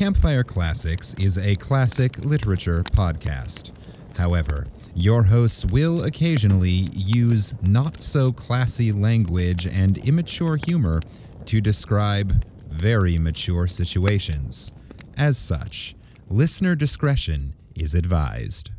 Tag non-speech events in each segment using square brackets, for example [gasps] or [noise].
Campfire Classics is a classic literature podcast. However, your hosts will occasionally use not so classy language and immature humor to describe very mature situations. As such, listener discretion is advised.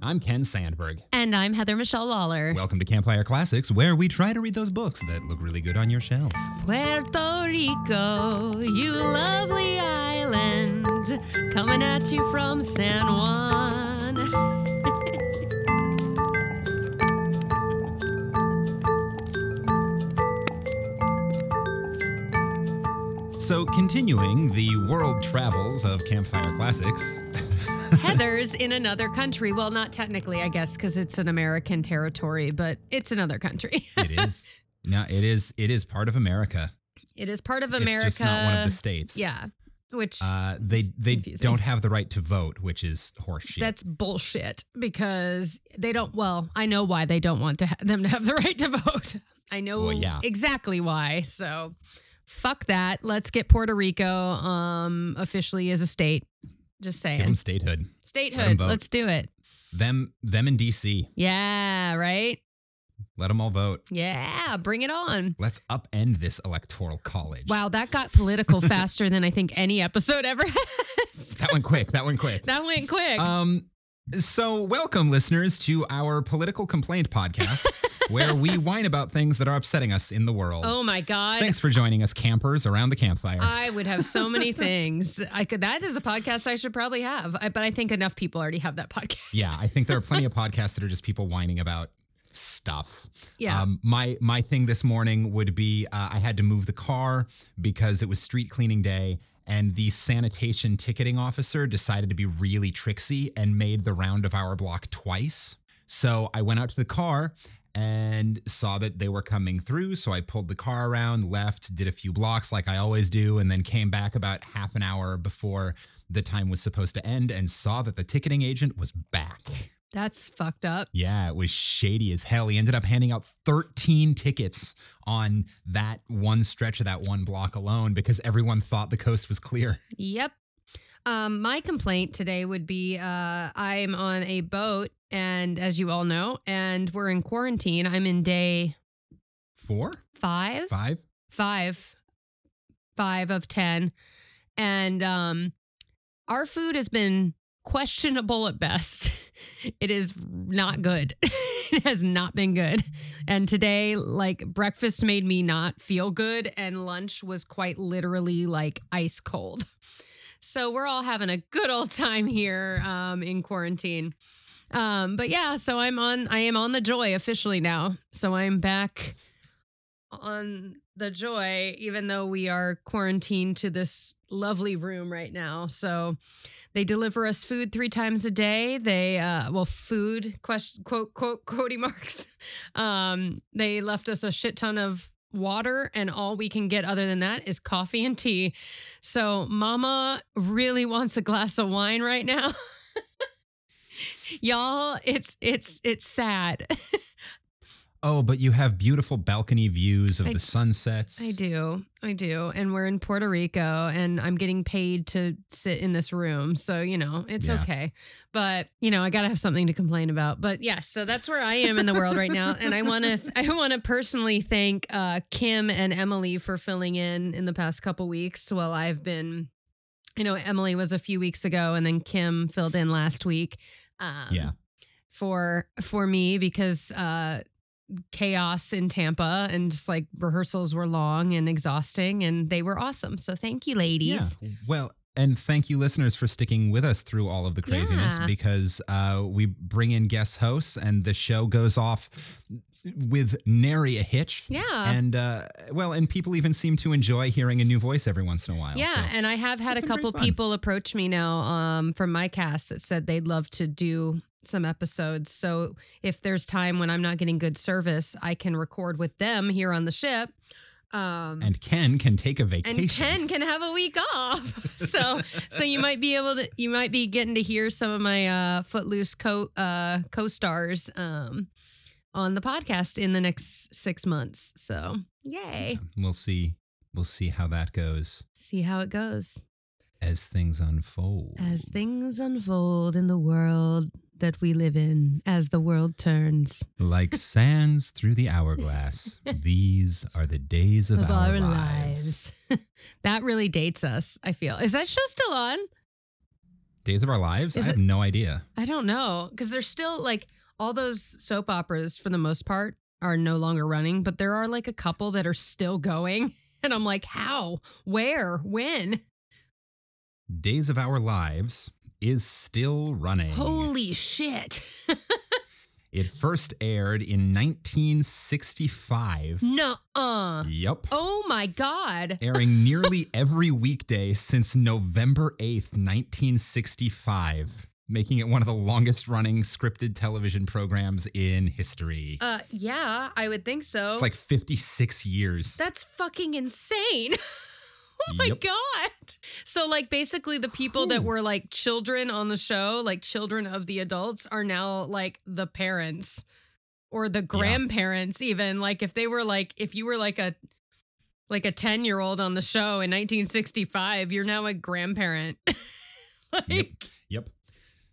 I'm Ken Sandberg. And I'm Heather Michelle Lawler. Welcome to Campfire Classics, where we try to read those books that look really good on your shelf. Puerto Rico, you lovely island, coming at you from San Juan. [laughs] So, continuing the world travels of Campfire Classics, Heather's in another country. Well, not technically, I guess, because it's an American territory, but it's another country. it is. [laughs] Now, it is. It is part of America. it is part of America. It's just not one of the states. Yeah. Which Uh, they they don't have the right to vote, which is horseshit. That's bullshit because they don't. Well, I know why they don't want to ha- them to have the right to vote. [laughs] I know Well, yeah. exactly why. So, fuck that. Let's get Puerto Rico um officially as a state. Just saying. Give them statehood. statehood. vote. Let's do it. Them them in D.C. Yeah, right. Let them all vote. Yeah, bring it on. Let's upend this electoral college. Wow, that got political faster than I think any episode ever [laughs] has. that went quick. That went quick. that went quick. Um, so welcome, listeners, to our political complaint podcast, [laughs] where we whine about things that are upsetting us in the world. oh my god. Thanks for joining us, campers around the campfire. I would have so many [laughs] things. I could. That is a podcast I should probably have. I, but I think enough people already have that podcast. yeah, I think there are plenty of [laughs] podcasts that are just people whining about stuff. Yeah. Um, my my thing this morning would be uh, I had to move the car because it was street cleaning day, and the sanitation ticketing officer decided to be really tricksy and made the round of our block twice. So I went out to the car and saw that they were coming through. So I pulled the car around, left, did a few blocks like I always do, and then came back about half an hour before the time was supposed to end and saw that the ticketing agent was back. That's fucked up. Yeah, it was shady as hell. He ended up handing out 13 tickets on that one stretch of that one block alone because everyone thought the coast was clear. [laughs] Yep. Um, my complaint today would be uh, I'm on a boat, and as you all know, and we're in quarantine. I'm in day Four? five, Five? five, five of ten, and um, our food has been questionable at best. [laughs] It is not good. [laughs] it has not been good. And today, like breakfast made me not feel good, and lunch was quite literally like ice cold. So we're all having a good old time here um, in quarantine. Um, but yeah, so I'm on. I am on the joy officially now. So I'm back on the joy, even though we are quarantined to this lovely room right now. So they deliver us food three times a day. They, uh, well, food, question, quote, quote, quote [laughs] marks. Um, they left us a shit ton of water, and all we can get other than that is coffee and tea. So mama really wants a glass of wine right now. [laughs] Y'all, it's it's it's sad. [laughs] Oh, but you have beautiful balcony views of I- the sunsets. I do. I do. And we're in Puerto Rico and I'm getting paid to sit in this room. So, you know, it's Yeah. okay. But, you know, I got to have something to complain about. But yes, so that's where I am in the world right now. And I want to [laughs] I want to personally thank uh Kim and Emily for filling in in the past couple weeks while I've been you know, Emily was a few weeks ago and then Kim filled in last week. Um Yeah. for for me because uh chaos in Tampa and just like rehearsals were long and exhausting and they were awesome. So thank you ladies. Yeah. Well, and thank you, listeners, for sticking with us through all of the craziness Yeah. because uh, we bring in guest hosts and the show goes off with nary a hitch. Yeah. And uh, well, and people even seem to enjoy hearing a new voice every once in a while. yeah, so- and I have had it's a couple people approach me now um, from my cast that said they'd love to do some episodes. So if there's time when I'm not getting good service, I can record with them here on the ship. Um, and Ken can take a vacation. and Ken can have a week off. [laughs] so so you might be able to you might be getting to hear some of my uh footloose co uh co-stars um on the podcast in the next six months. So yay. We'll see. We'll see how that goes See how it goes as things unfold. as things unfold in the world that we live in, as the world turns like [laughs] sands through the hourglass, [laughs] these are the days of, of our, our lives. lives. [laughs] that really dates us. I feel. Is that show still on? Days of our lives? Is I have it- no idea. I don't know because there's still like all those soap operas for the most part are no longer running, but there are like a couple that are still going. And I'm like, how? Where? When? Days of Our Lives is still running. Holy shit. [laughs] It first aired in 1965. no. Uh. Yep. Oh my God. Airing [laughs] nearly every weekday since November 8th, 1965, making it one of the longest running scripted television programs in history. Uh, yeah, I would think so. It's like 56 years. That's fucking insane. [laughs] [laughs] oh my Yep. god. So like basically the people that were like children on the show, like children of the adults are now like the parents or the grandparents even. Like if they were like if you were like a like a 10-year-old on the show in 1965, you're now a grandparent. [laughs] like Yep. Yep.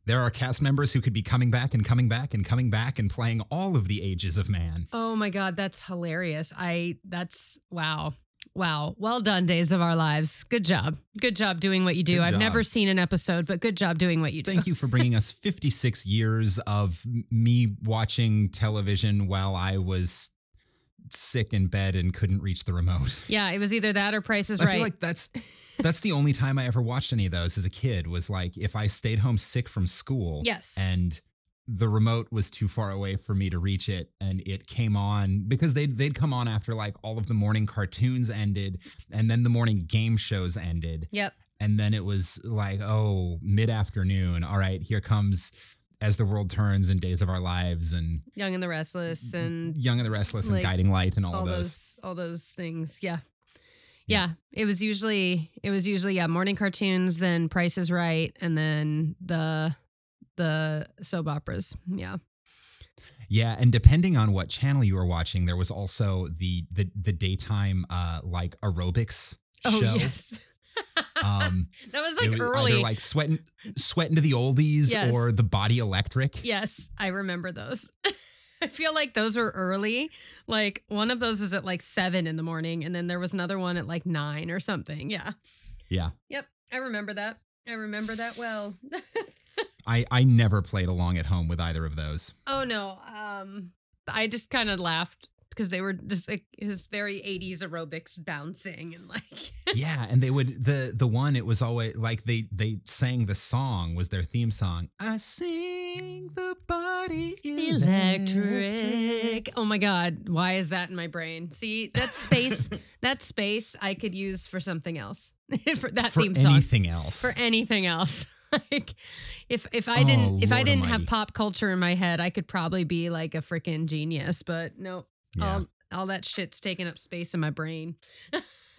There are cast members who could be coming back and coming back and coming back and playing all of the ages of man. Oh my god, that's hilarious. I that's wow. Wow. Well done, Days of Our Lives. Good job. Good job doing what you do. I've never seen an episode, but good job doing what you do. Thank you for bringing us 56 years of me watching television while I was sick in bed and couldn't reach the remote. Yeah, it was either that or Price is I Right. feel like that's that's the only time I ever watched any of those as a kid was like if I stayed home sick from school yes. and the remote was too far away for me to reach it and it came on because they'd they'd come on after like all of the morning cartoons ended and then the morning game shows ended Yep. and then it was like oh mid-afternoon all right here comes as the world turns and days of our lives and Young and the Restless and young and the restless and guiding light and all, all those those all those things. Yeah. Yeah. Yeah. It was usually it was usually yeah, morning cartoons, then Price is Right, and then the the soap operas. Yeah. yeah and depending on what channel you were watching there was also the the the daytime uh like aerobics Oh show yes. um [laughs] that was like was early. either like sweating sweating to the oldies Yes. or the body electric Yes, I remember those. [laughs] I feel like those were early. Like one of those was at like seven in the morning, and then there was another one at like nine or something. Yeah. Yeah. Yep. I remember that. I remember that well. [laughs] I I never played along at home with either of those. oh no. Um I just kind of laughed because they were just like was very 80s aerobics bouncing and like [laughs] yeah, and they would the the one it was always like they they sang the song was their theme song. I sing the body electric. Oh my god, why is that in my brain? See, that space, [laughs] that space I could use for something else. [laughs] for that For theme song. anything else. For anything else. [laughs] like if if I Oh, didn't if I didn't have pop culture in my head, I could probably be like a freaking genius, but no. yeah. All all that shit's taking up space in my brain.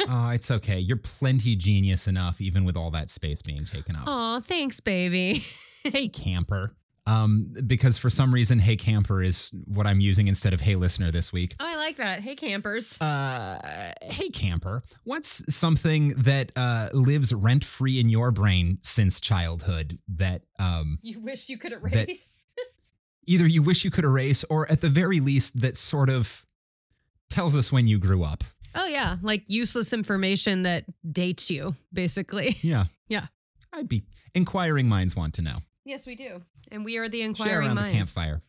oh, [laughs] it's okay. You're plenty genius enough, even with all that space being taken up. Oh, thanks, baby. [laughs] hey camper. Um, because for some reason, hey camper is what I'm using instead of hey listener this week. Oh, I like that. Hey campers. Uh, hey camper, what's something that uh, lives rent free in your brain since childhood that um, you wish you could erase. [laughs] either you wish you could erase or at the very least that sort of tells us when you grew up? Oh yeah, like useless information that dates you, basically. Yeah. [laughs] Yeah. I'd be inquiring minds want to know. Yes, we do. And we are the Share inquiring around minds. the campfire.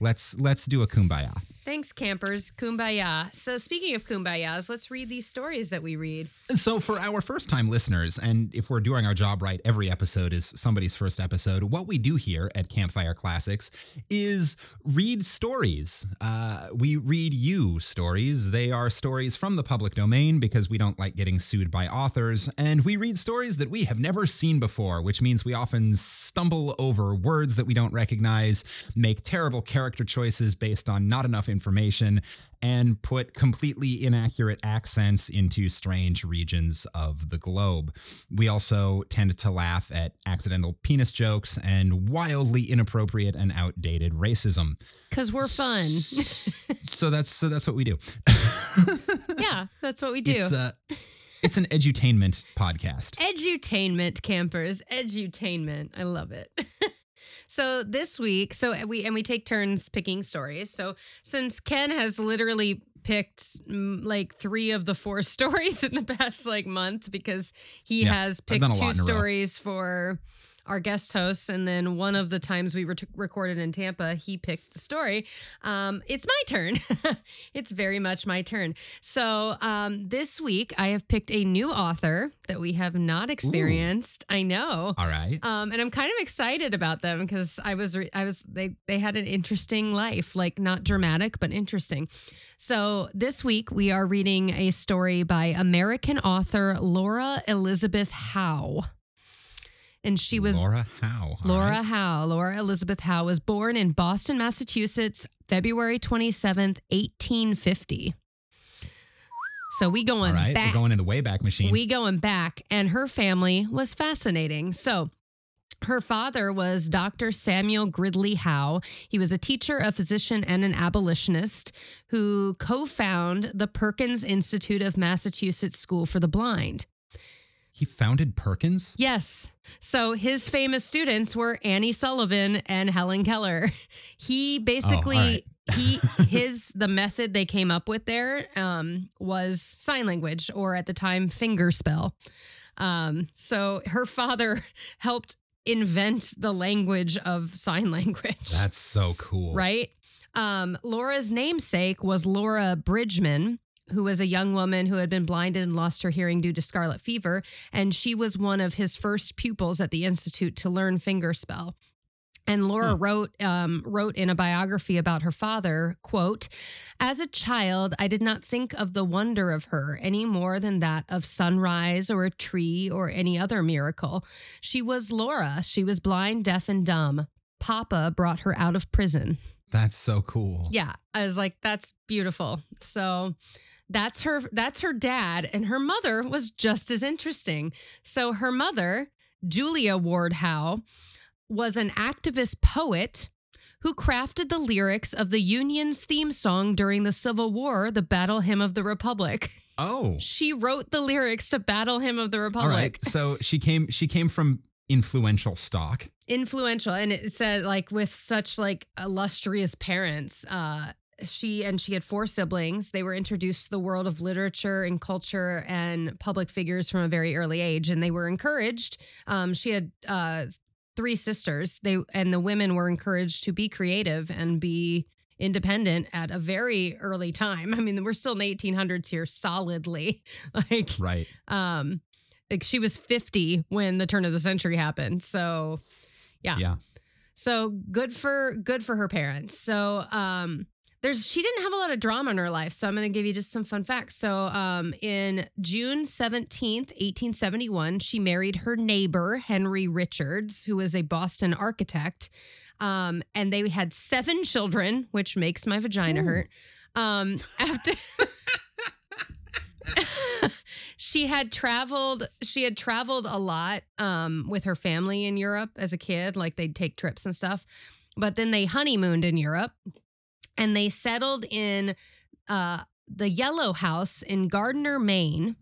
Let's let's do a kumbaya. Thanks, campers. Kumbaya. So, speaking of kumbayas, let's read these stories that we read. So, for our first time listeners, and if we're doing our job right, every episode is somebody's first episode. What we do here at Campfire Classics is read stories. Uh, we read you stories. They are stories from the public domain because we don't like getting sued by authors. And we read stories that we have never seen before, which means we often stumble over words that we don't recognize, make terrible character choices based on not enough information and put completely inaccurate accents into strange regions of the globe. We also tend to laugh at accidental penis jokes and wildly inappropriate and outdated racism. Because we're fun. so that's so that's what we do. [laughs] yeah, that's what we do. It's uh it's an edutainment podcast. Edutainment campers, edutainment. I love it. [laughs] so this week, so we and we take turns picking stories. So since Ken has literally picked mm, like three of the four [laughs] stories in the past like month because he Yeah, has picked done a lot two stories for our guest hosts and then one of the times we were recorded in Tampa he picked the story um, it's my turn [laughs] it's very much my turn so um, this week I have picked a new author that we have not experienced I know All right. um, and I'm kind of excited about them because I was re- I was they they had an interesting life, like not dramatic but interesting. So this week we are reading a story by American author Laura Elizabeth Howe. And she was Laura Howe. Laura right. Howe. Laura Elizabeth Howe was born in Boston, Massachusetts, February 27th, 1850. So we going All right. back. We're going in the Wayback Machine. We going back, and her family was fascinating. So, her father was Dr. Samuel Gridley Howe. He was a teacher, a physician, and an abolitionist who co founded the Perkins Institute of Massachusetts School for the Blind. He founded Perkins. Yes. So his famous students were Annie Sullivan and Helen Keller. [laughs] He basically right. he [laughs] his the method they came up with there um, was sign language or at the time finger spell. Um, so her father [laughs] helped invent the language of sign language. That's so cool. Right? Um, Laura's namesake was Laura Bridgman, who was a young woman who had been blinded and lost her hearing due to scarlet fever. And she was one of his first pupils at the Institute to learn fingerspell. And Laura Huh. wrote um, wrote in a biography about her father, quote, as a child, I did not think of the wonder of her any more than that of sunrise or a tree or any other miracle. She was Laura. She was blind, deaf, and dumb. Papa brought her out of prison. That's so cool. Yeah, I was like, that's beautiful. So that's her. That's her dad, and her mother was just as interesting. So her mother, Julia Ward Howe, was an activist poet who crafted the lyrics of the Union's theme song during the Civil War, the Battle Hymn of the Republic. Oh. She wrote the lyrics to Battle Hymn of the Republic. right. So she came she came from influential stock. influential and it said like with such like illustrious parents uh she and she had four siblings. They were introduced to the world of literature and culture and public figures from a very early age and they were encouraged um she had uh three sisters. They and the women were encouraged to be creative and be independent at a very early time. I mean we're still in the 1800s here solidly. [laughs] Like Right. um like she was 50 when the turn of the century happened so yeah. Yeah. so good for good for her parents. So um there's she didn't have a lot of drama in her life so i'm going to give you just some fun facts. So um in june 17th 1871 she married her neighbor henry richards who was a boston architect. Um and they had seven children which makes my vagina Ooh. hurt. Um [laughs] after [laughs] she had traveled she had traveled a lot um with her family in Europe as a kid like they'd take trips and stuff. But then they honeymooned in Europe and they settled in uh the Yellow House in Gardiner, Maine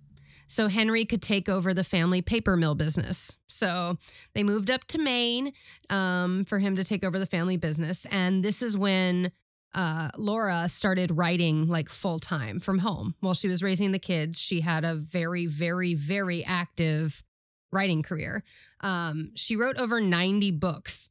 so Henry could take over the family paper mill business. So they moved up to Maine um, for him to take over the family business. And this is when uh, Laura started writing like full time from home. While she was raising the kids, she had a very, very, very active writing career. Um, she wrote over 90 books.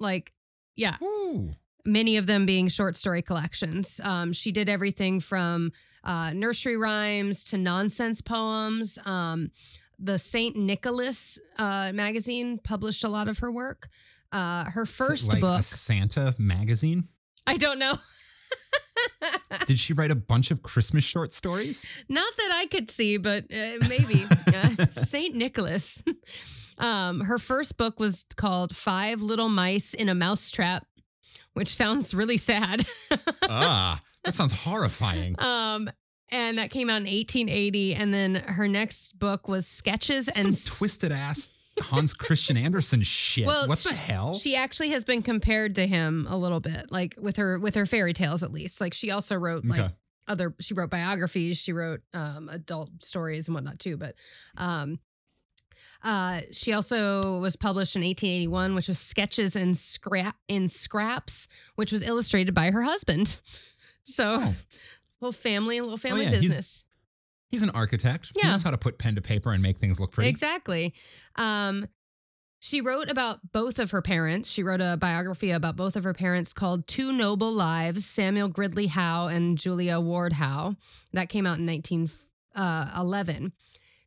Like, yeah, Ooh. Many of them being short story collections. Um, she did everything from uh, nursery rhymes to nonsense poems. Um, the St. Nicholas uh, magazine published a lot of her work. Uh, her first like book, a Santa magazine. I don't know. [laughs] Did she write a bunch of Christmas short stories? Not that I could see, but uh, [laughs] maybe. Uh, St. Nicholas. [laughs] Um, her first book was called Five Little Mice in a Mousetrap, which sounds really sad. [laughs] ah, That sounds horrifying. Um, and that came out in 1880. And then her next book was Sketches Some and twisted ass Hans Christian Andersen shit. Well, what the hell? She actually has been compared to him a little bit, like with her with her fairy tales at least. Like she also wrote like Okay. other she wrote biographies, she wrote um adult stories and whatnot too. But um uh she also was published in 1881, which was Sketches and Scrap in Scraps, which was illustrated by her husband. So Oh. little family, little family yeah, business. He's an architect. He Yeah. knows how to put pen to paper and make things look pretty. Exactly. Um, she wrote about both of her parents. She wrote a biography about both of her parents called Two Noble Lives Samuel Gridley Howe and Julia Ward Howe. That came out in 1911.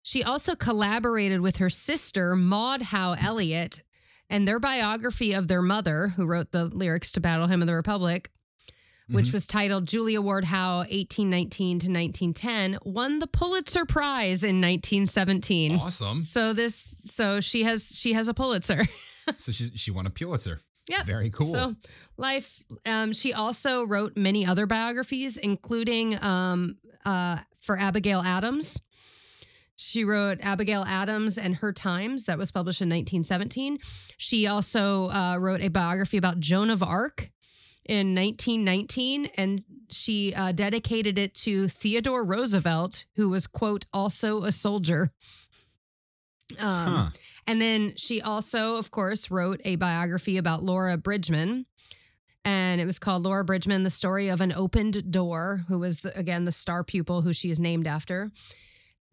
She also collaborated with her sister, Maud Howe Elliott, and their biography of their mother, who wrote the lyrics to Battle Hymn of the Republic, which Mhm. was titled Julia Ward Howe 1819 to 1910, won the Pulitzer Prize in 1917. awesome. So this so she has she has a Pulitzer. [laughs] so she she won a Pulitzer. Yeah. Very cool. So life's um she also wrote many other biographies including um uh for Abigail Adams. She wrote Abigail Adams and Her Times that was published in 1917. She also uh, wrote a biography about Joan of Arc in 1919 and she uh, dedicated it to Theodore Roosevelt who was quote also a soldier. Um, huh. and then she also, of course, wrote a biography about Laura Bridgman. And it was called Laura Bridgman, The Story of an Opened Door, who was, the, again, the star pupil who she is named after.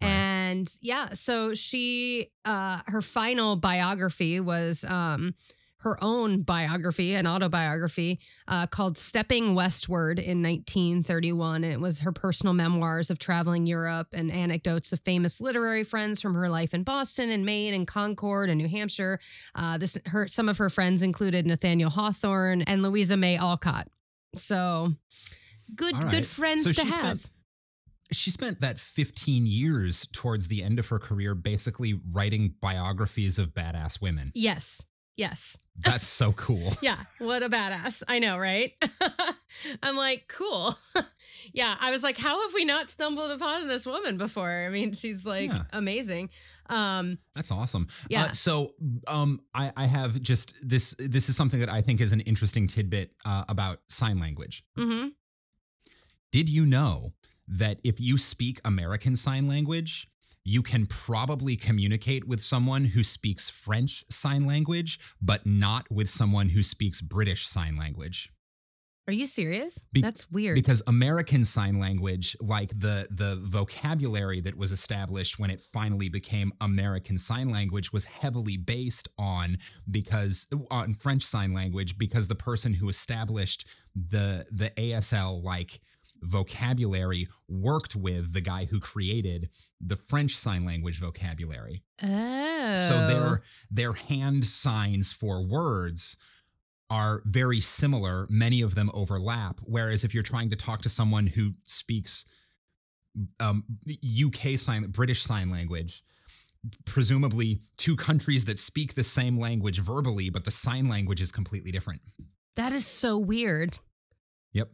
Right. And yeah, so she, uh, her final biography was um, her own biography, an autobiography uh, called Stepping Westward in 1931. It was her personal memoirs of traveling Europe and anecdotes of famous literary friends from her life in Boston and Maine and Concord and New Hampshire. Uh, this her some of her friends included Nathaniel Hawthorne and Louisa May Alcott. So good right. good friends So to have. spent- She spent that 15 years towards the end of her career basically writing biographies of badass women. yes. Yes. That's so [laughs] cool. Yeah, what a badass. I know, right? [laughs] I'm like, cool. [laughs] yeah, I was like, how have we not stumbled upon this woman before? I mean, she's like Yeah. amazing. Um, That's awesome. Yeah. Uh, so, um, I, I have just this. This is something that I think is an interesting tidbit uh, about sign language. hmm Did you know that if you speak American Sign Language, you can probably communicate with someone who speaks French Sign Language, but not with someone who speaks British Sign Language? Are you serious? Be- That's weird. Because American Sign Language, like the the vocabulary that was established when it finally became American Sign Language, was heavily based on because on French Sign Language because the person who established the the ASL like vocabulary worked with the guy who created the French Sign Language vocabulary. oh. So their their hand signs for words are very similar. Many of them overlap. Whereas if you're trying to talk to someone who speaks um, UK sign, British sign language, presumably two countries that speak the same language verbally, but the sign language is completely different. that is so weird. Yep.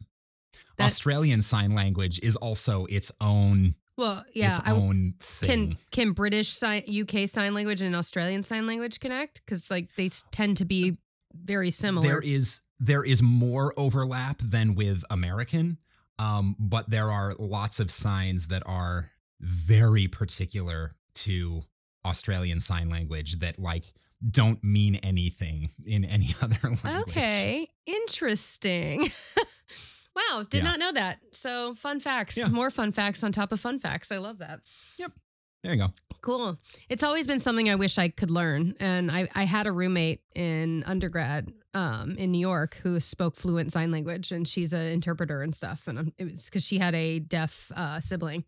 That's- Australian sign language is also its own Well, yeah. its I, own thing. can can British sign UK sign language and Australian sign language connect? Because like they tend to be very similar. There is there is more overlap than with American, um, but there are lots of signs that are very particular to Australian Sign Language that like don't mean anything in any [laughs] other language. Okay, interesting. [laughs] wow, did Yeah. not know that. So, fun facts, Yeah. more fun facts on top of fun facts. I love that. Yep. There you go. Cool. It's always been something I wish I could learn. And I, I had a roommate in undergrad um, in New York who spoke fluent sign language, and she's an interpreter and stuff. And um, it was because she had a deaf uh, sibling.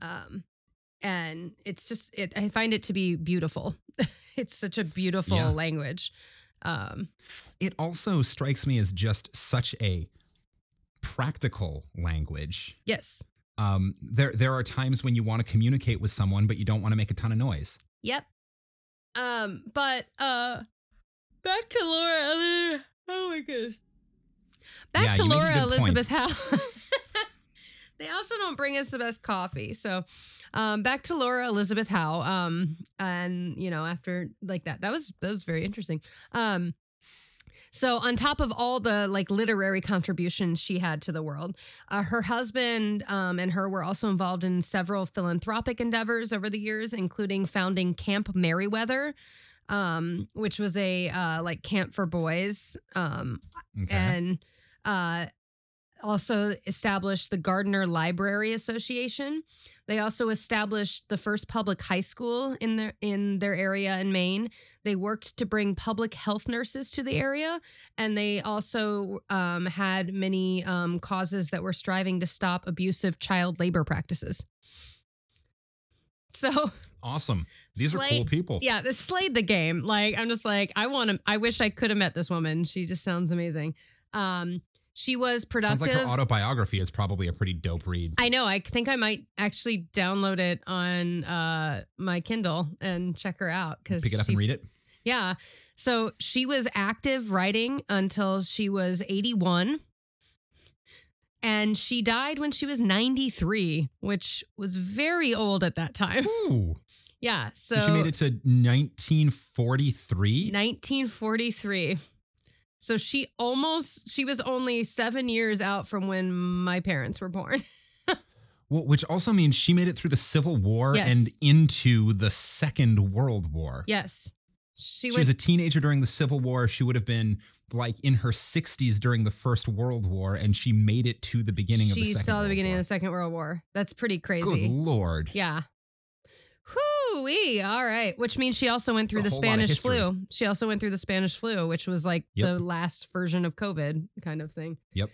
Um, and it's just, it, I find it to be beautiful. [laughs] it's such a beautiful Yeah. language. Um, It also strikes me as just such a practical language. yes. Um, there there are times when you want to communicate with someone, but you don't want to make a ton of noise. Yep. Um, but uh back to Laura Oh my gosh. Back Yeah, to you make a Laura good point. Elizabeth Howe. [laughs] they also don't bring us the best coffee. So, um, back to Laura Elizabeth Howe. Um, and you know, after like that, that was that was very interesting. Um, so on top of all the like literary contributions she had to the world, uh, her husband um, and her were also involved in several philanthropic endeavors over the years, including founding Camp Merryweather, um, which was a uh, like camp for boys. Um, Okay. and uh, also established the Gardiner Library Association. They also established the first public high school in their in their area in Maine. They worked to bring public health nurses to the area, and they also um, had many um, causes that were striving to stop abusive child labor practices. So awesome. These are cool people. yeah, this slayed the game. Like I'm just like I want to. I wish I could have met this woman. She just sounds amazing. Um, she was Sounds productive. like her autobiography is probably a pretty dope read. I know. I think I might actually download it on uh my Kindle and check her out because Pick it up and read it. Yeah. So she was active writing until she was 81. And she died when she was 93, which was very old at that time. Ooh. Yeah. So she made it to 1943. 1943. So she almost she was only 7 years out from when my parents were born. [laughs] Well, which also means she made it through the Civil War Yes. and into the Second World War. yes. She, She went was a teenager during the Civil War. She would have been like in her 60s during the First World War, and she made it to the beginning of the she Second saw the World beginning War. of the Second World War. That's pretty crazy. Good lord. Yeah. Whoo-wee. All right. Which means she also went through the a whole lot of Spanish flu. She also went through the Spanish flu, which was like Yep. the last version of COVID kind of thing. Yep.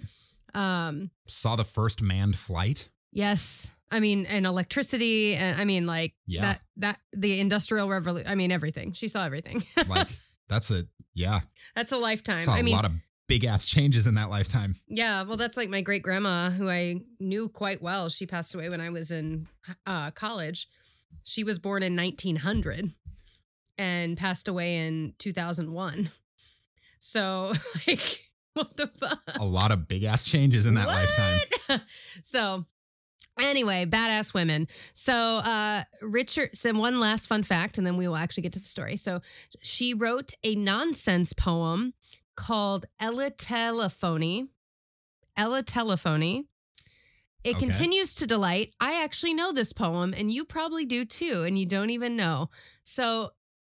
Um, Saw the first manned flight. yes. I mean, and electricity and I mean like Yeah. that that the industrial revolution. I mean everything. She saw everything. [laughs] Like that's a yeah. that's a lifetime. Saw a I mean, lot of big ass changes in that lifetime. Yeah, well, that's like my great grandma, who I knew quite well. She passed away when I was in uh, college. She was born in 1900 and passed away in 2001. So, [laughs] like, what the fuck? A lot of big ass changes in that What? lifetime. [laughs] so, anyway, badass women. So, uh, Richard, so one last fun fact, and then we will actually get to the story. So, she wrote a nonsense poem called Eletelephony. Ella Telephony. It Okay. continues to delight. I actually know this poem, and you probably do too, and you don't even know. So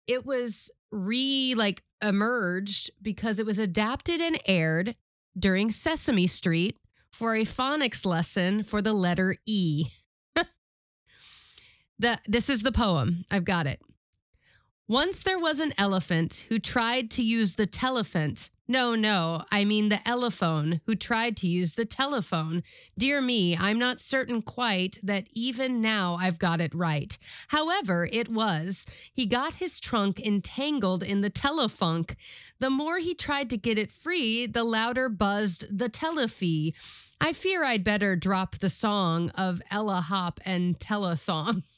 it was re like emerged because it was adapted and aired during Sesame Street for a phonics lesson for the letter E. [laughs] the this is the poem. I've got it. Once there was an elephant who tried to use the telephant. No, no, I mean the elephone who tried to use the telephone. Dear me, I'm not certain quite that even now I've got it right. However, it was. He got his trunk entangled in the telefunk. The more he tried to get it free, the louder buzzed the telefee. I fear I'd better drop the song of Ella Hop and Telethon. [laughs]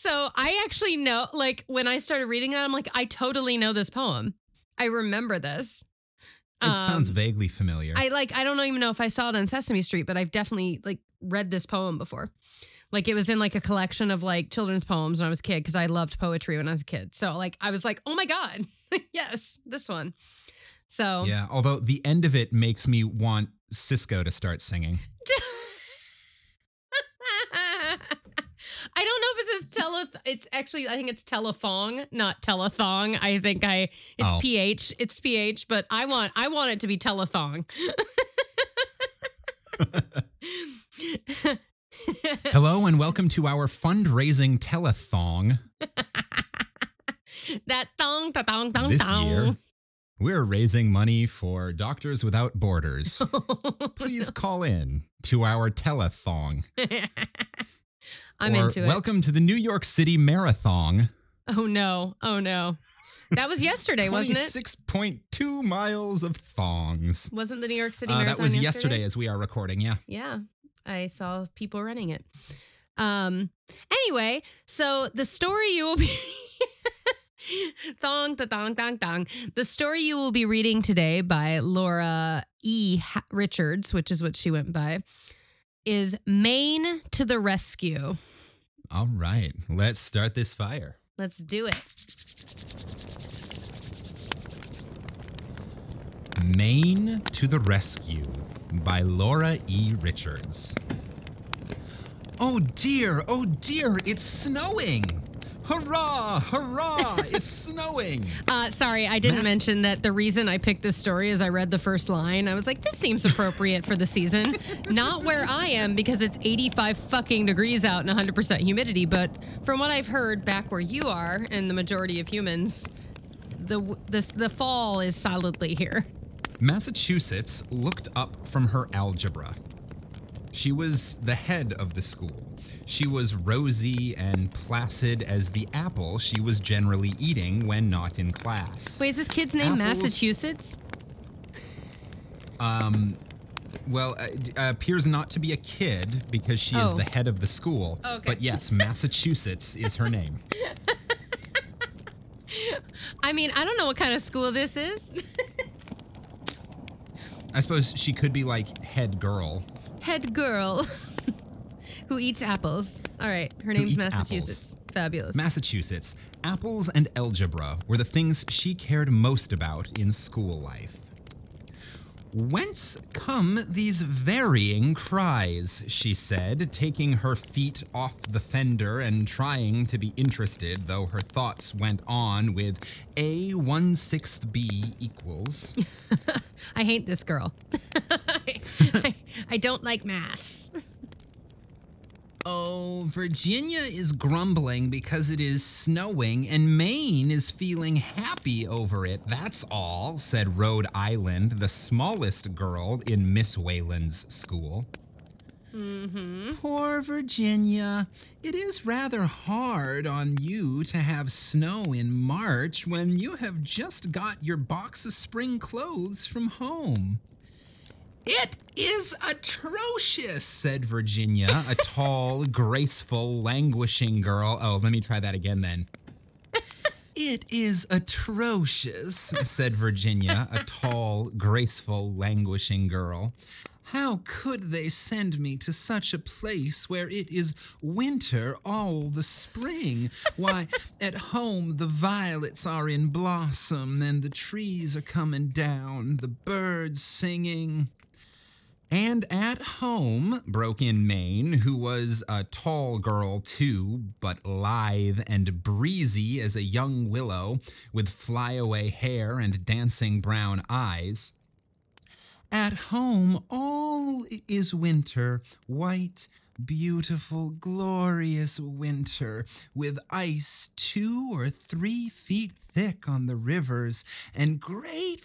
So I actually know, like, when I started reading that, I'm like, I totally know this poem. I remember this. It sounds Um, vaguely familiar. I like, I don't even know if I saw it on Sesame Street, but I've definitely like read this poem before. Like it was in like a collection of like children's poems when I was a kid because I loved poetry when I was a kid. So like I was like, oh my god, [laughs] yes, this one. So yeah, although the end of it makes me want Sisqó to start singing. [laughs] I don't know if it says tele. It's actually I think it's telephong, not telethong. I think I it's Oh. ph. It's ph, but I want I want it to be telethong. [laughs] Hello and welcome to our fundraising telethong. that thong, ta thong, thong, This thong. year, we're raising money for Doctors Without Borders. [laughs] Please call in to our telethon. [laughs] I'm or into it. Welcome to the New York City Marathon. oh no! Oh no! That was yesterday, [laughs] wasn't it? Six point two miles of thongs. Wasn't the New York City Uh, Marathon that was yesterday as we are recording, yeah. Yeah, I saw people running it. Um. Anyway, so the story you will be [laughs] thong, the thong, thong, thong. The story you will be reading today by Laura E. Richards, which is what she went by, is Maine to the Rescue. All right, let's start this fire. Let's do it. Maine to the Rescue by Laura E. Richards. Oh dear, oh dear, it's snowing! Hurrah, hurrah, it's snowing! [laughs] Uh, sorry, I didn't Mass- mention that the reason I picked this story is I read the first line. I was like, this seems appropriate for the season. [laughs] Not where I am because it's 85 fucking degrees out and 100% humidity, but from what I've heard back where you are and the majority of humans, the the, the fall is solidly here. Massachusetts looked up from her algebra. She was the head of the school. She was rosy and placid as the apple she was generally eating when not in class. Wait, is this kid's name Apples- Massachusetts? Um, well, uh, d- uh, appears not to be a kid because she is Oh. the head of the school. Okay. But yes, [laughs] Massachusetts is her name. [laughs] I mean, I don't know what kind of school this is. I suppose she could be like head girl. [laughs] Head girl who eats apples. All right, her name's eats Massachusetts. Fabulous. Massachusetts, apples and algebra were the things she cared most about in school life. Whence come these varying cries? she said, taking her feet off the fender and trying to be interested, though her thoughts went on with A one sixth B equals. [laughs] I hate this girl. [laughs] I, I don't like maths. [laughs] Oh, Virginia is grumbling because it is snowing, and Maine is feeling happy over it. That's all, said Rhode Island, the smallest girl in Miss Wayland's school. Mm-hmm. Poor Virginia. It is rather hard on you to have snow in March when you have just got your box of spring clothes from home. It is atrocious, said Virginia, a [laughs] tall, graceful, languishing girl. Oh, let me try that again then. It is atrocious, said Virginia, a [laughs] tall, graceful, languishing girl. How could they send me to such a place where it is winter all the spring? Why, at home the violets are in blossom and the trees are coming down, the birds singing. And at home, broke in Maine, who was a tall girl too, but lithe and breezy as a young willow, with flyaway hair and dancing brown eyes. At home, all is winter, white, beautiful, glorious winter, with ice two or three feet thick on the rivers, and great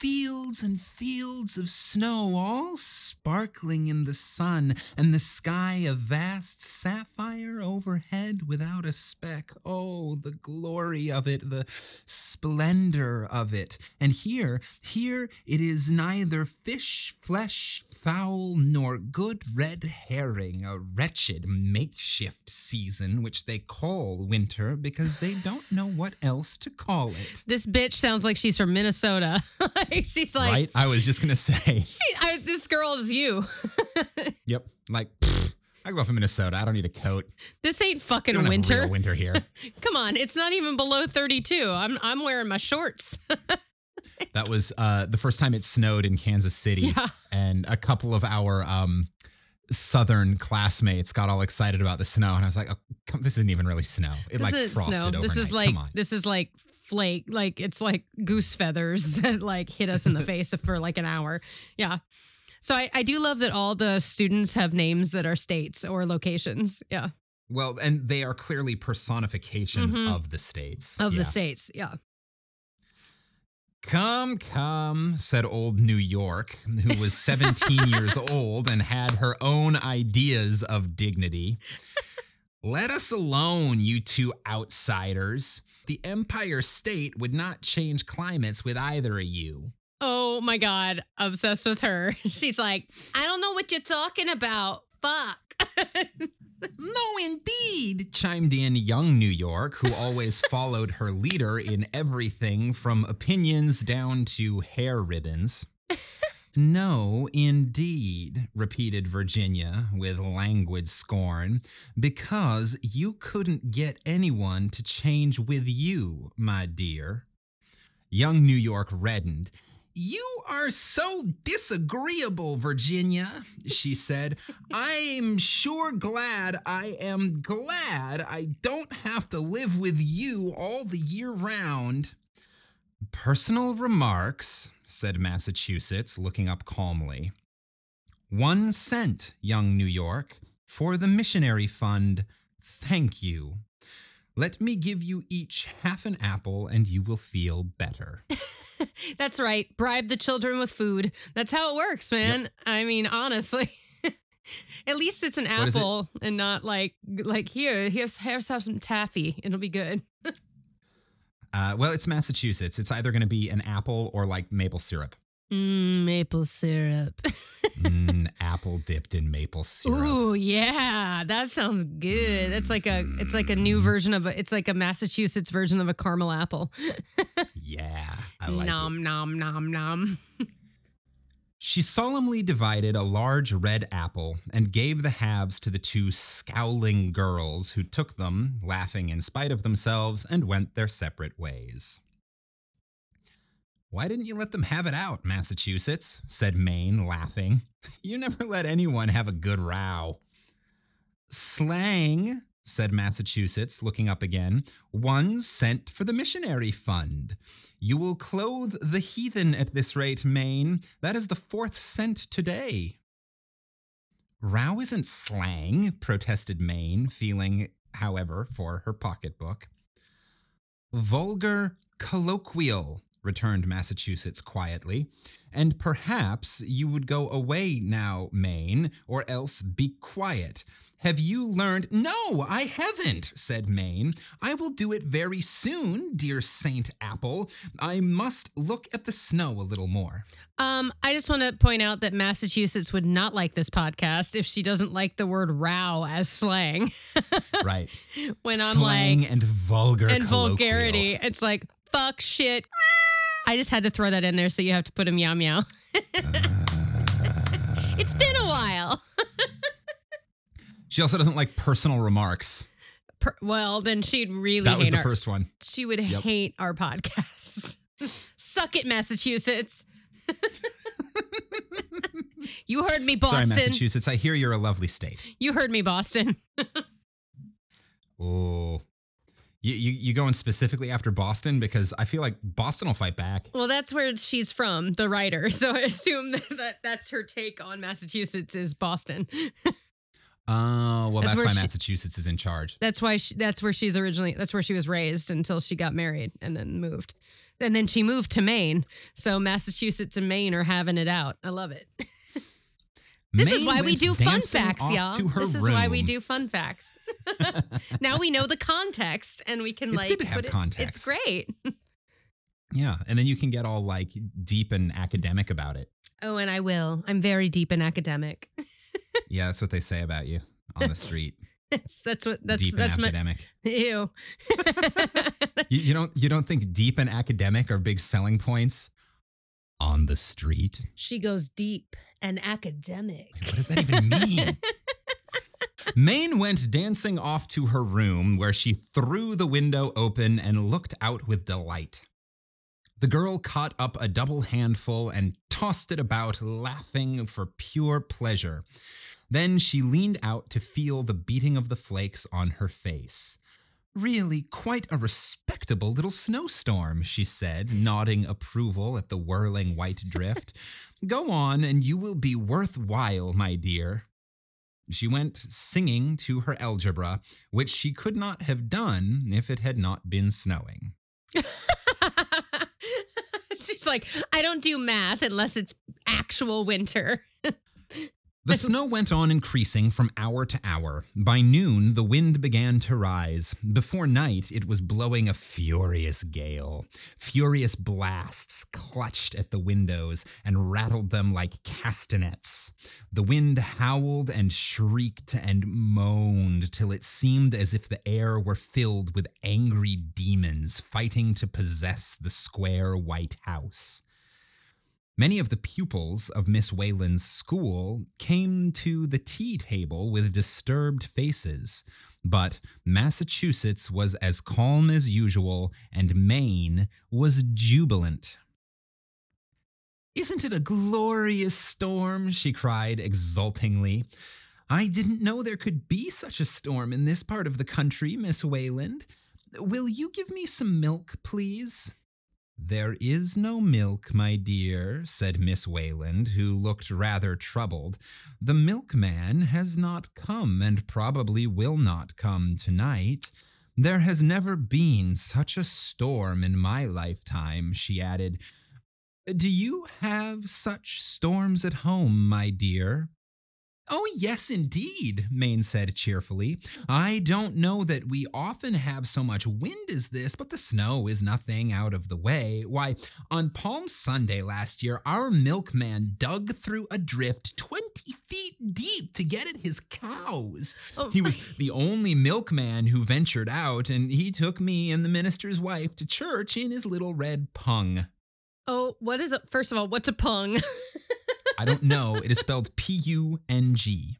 fields and fields of snow, all sparkling in the sun, and the sky a vast sapphire overhead without a speck. Oh, the glory of it, the splendor of it. And here, here it is neither fish, flesh, fowl, nor good red herring, a wretched makeshift season which they call winter because they don't know what else to call it. This bitch sounds like she's from Minnesota. [laughs] Like, [laughs] she's like, right? I was just gonna say. [laughs] she, I, this girl is you. [laughs] Yep. Like, pfft, I grew up in Minnesota. I don't need a coat. this ain't fucking don't have winter. real winter here. Come on, it's not even below 32. I'm I'm wearing my shorts. that was uh, the first time it snowed in Kansas City, yeah. and a couple of our um, southern classmates got all excited about the snow, and I was like, oh, come, "This isn't even really snow. It This like frosted snow. overnight. This is like this is like flake. Like it's like goose feathers [laughs] that like hit us in the [laughs] face for like an hour. Yeah. So I, I do love that all the students have names that are states or locations. Yeah. Well, and they are clearly personifications Mhm. of the states. Of Yeah. the states. Yeah. Come, come, said old New York, who was 17 [laughs] years old and had her own ideas of dignity. Let us alone, you two outsiders. The Empire State would not change climates with either of you. Oh my God. Obsessed with her. [laughs] She's like, I don't know what you're talking about. Fuck. [laughs] No, indeed. chimed in young New York, who always [laughs] followed her leader in everything from opinions down to hair ribbons. No, indeed, repeated Virginia with languid scorn, because you couldn't get anyone to change with you, my dear. Young New York reddened. You are so disagreeable, Virginia, she [laughs] said. I'm sure glad I am glad I don't have to live with you all the year round. Personal remarks, said Massachusetts, looking up calmly. One cent, young New York, for the missionary fund. Thank you. Let me give you each half an apple and you will feel better. [laughs] That's right. Bribe the children with food. That's how it works, man. I mean, honestly. [laughs] At least it's an What is it? apple and not like like here, here's here's have some taffy. It'll be good. [laughs] Uh, well, it's Massachusetts. It's either going to be an apple or like maple syrup. Mm, maple syrup. Mm, [laughs] apple dipped in maple syrup. Ooh, yeah, that sounds good. That's like a it's like a new version of a it's like a Massachusetts version of a caramel apple. [laughs] Yeah, I like it. nom nom nom nom. [laughs] She solemnly divided a large red apple and gave the halves to the two scowling girls who took them, laughing in spite of themselves, and went their separate ways. Why didn't you let them have it out, Massachusetts? said Maine, laughing. [laughs] You never let anyone have a good row. Slang, said Massachusetts, looking up again. One cent for the missionary fund. You will clothe the heathen at this rate, Maine. That is the fourth cent today. Row isn't slang, protested Maine, feeling, however, for her pocketbook. Vulgar colloquial, returned Massachusetts quietly. And perhaps you would go away now, Maine, or else be quiet. Have you learned? No, I haven't, said Maine. I will do it very soon, dear Saint Apple. I must look at the snow a little more. Um, I just want to point out that Massachusetts would not like this podcast if she doesn't like the word row as slang. [laughs] Right. when I'm Slang like and vulgar and vulgarity, it's like fuck shit. I just had to throw that in there so you have to put a meow meow. [laughs] it's been a while. [laughs] She also doesn't like personal remarks. Per- well, then she'd really That was the our, first one. she would Yep. hate our podcast. [laughs] Suck it, Massachusetts. you heard me, Boston. Sorry. Massachusetts. I hear you're a lovely state. you heard me, Boston. Oh. You, you you going specifically after Boston because I feel like Boston will fight back. Well, that's where she's from, the writer. So I assume [laughs] that, that that's her take on Massachusetts is Boston. Oh, well, That's that's, why she- Massachusetts is in charge. That's why she, that's where she's originally that's where she was raised until she got married and then moved. And then she moved to Maine. So Massachusetts and Maine are having it out. I love it. [laughs] This is why we do fun facts, y'all. This [laughs] is why we do fun facts. now we know the context and we can It's like good to have put it- context. It's great. [laughs] Yeah, and then you can get all like deep and academic about it. Oh, and I will. I'm very deep and academic. [laughs] Yeah, that's what they say about you on the street. That's that's what that's deep that's and my academic. ew. You, you don't you don't think deep and academic are big selling points on the street? she goes deep and academic. What does that even mean? [laughs] Maine went dancing off to her room where she threw the window open and looked out with delight. The girl caught up a double handful and tossed it about, laughing for pure pleasure. Then she leaned out to feel the beating of the flakes on her face. Really, quite a respectable little snowstorm, she said, nodding approval at the whirling white drift. [laughs] Go on, and you will be worthwhile, my dear. She went singing to her algebra, which she could not have done if it had not been snowing. [laughs] She's like, I don't do math unless it's actual winter. [laughs] The snow went on increasing from hour to hour. By noon, the wind began to rise. Before night, it was blowing a furious gale. Furious blasts clutched at the windows and rattled them like castanets. The wind howled and shrieked and moaned till it seemed as if the air were filled with angry demons fighting to possess the square white house. Many of the pupils of Miss Wayland's school came to the tea table with disturbed faces, but Massachusetts was as calm as usual, and Maine was jubilant. Isn't it a glorious storm? she cried exultingly. I didn't know there could be such a storm in this part of the country, Miss Wayland. Will you give me some milk, please? There is no milk, my dear, said Miss Wayland, who looked rather troubled. The milkman has not come and probably will not come tonight. There has never been such a storm in my lifetime, she added. Do you have such storms at home, my dear? Oh, yes, indeed, Maine said cheerfully. I don't know that we often have so much wind as this, but the snow is nothing out of the way. Why, on Palm Sunday last year, our milkman dug through a drift 20 feet deep to get at his cows. Oh, He was the only milkman who ventured out, and he took me and the minister's wife to church in his little red pung. oh, what is a First of all, what's a pung? [laughs] I don't know. It is spelled P U N G.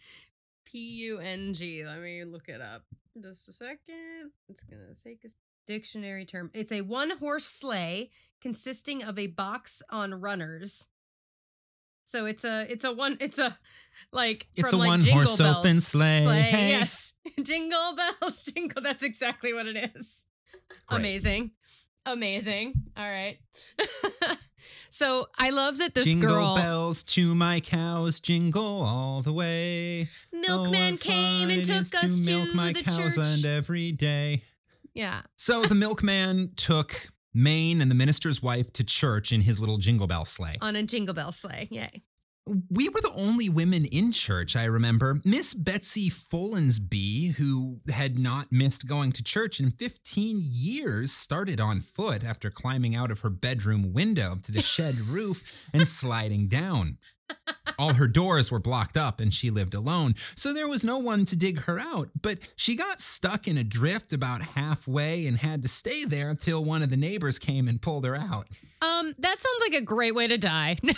P U N G. Let me look it up. Just a second. It's gonna take a dictionary term. It's a one horse sleigh consisting of a box on runners. So it's a it's a one it's a like It's a like one horse open sleigh. Sleigh, Hey. Yes. [laughs] jingle bells, jingle. That's exactly what it is. Great. Amazing. Amazing. All right. [laughs] so I love that this jingle girl bells to my cows, jingle all the way. milkman Oh, came and took us to, milk my the cows church. and every day. yeah. So the [laughs] milkman took Maine and the minister's wife to church in his little jingle bell sleigh. On a jingle bell sleigh. Yay. We were the only women in church, I remember. Miss Betsy Follinsby, who had not missed going to church in 15 years, started on foot after climbing out of her bedroom window to the shed roof and [laughs] sliding down. All her doors were blocked up and she lived alone, so there was no one to dig her out. But she got stuck in a drift about halfway and had to stay there till one of the neighbors came and pulled her out. Um, that sounds like a great way to die. Like, [laughs]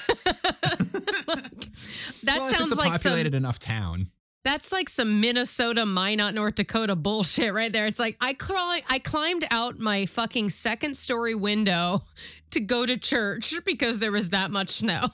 that well, sounds like some populated enough town. that's like some Minnesota, Minot, North Dakota bullshit right there. It's like I cli- I climbed out my fucking second story window [laughs] to go to church because there was that much snow.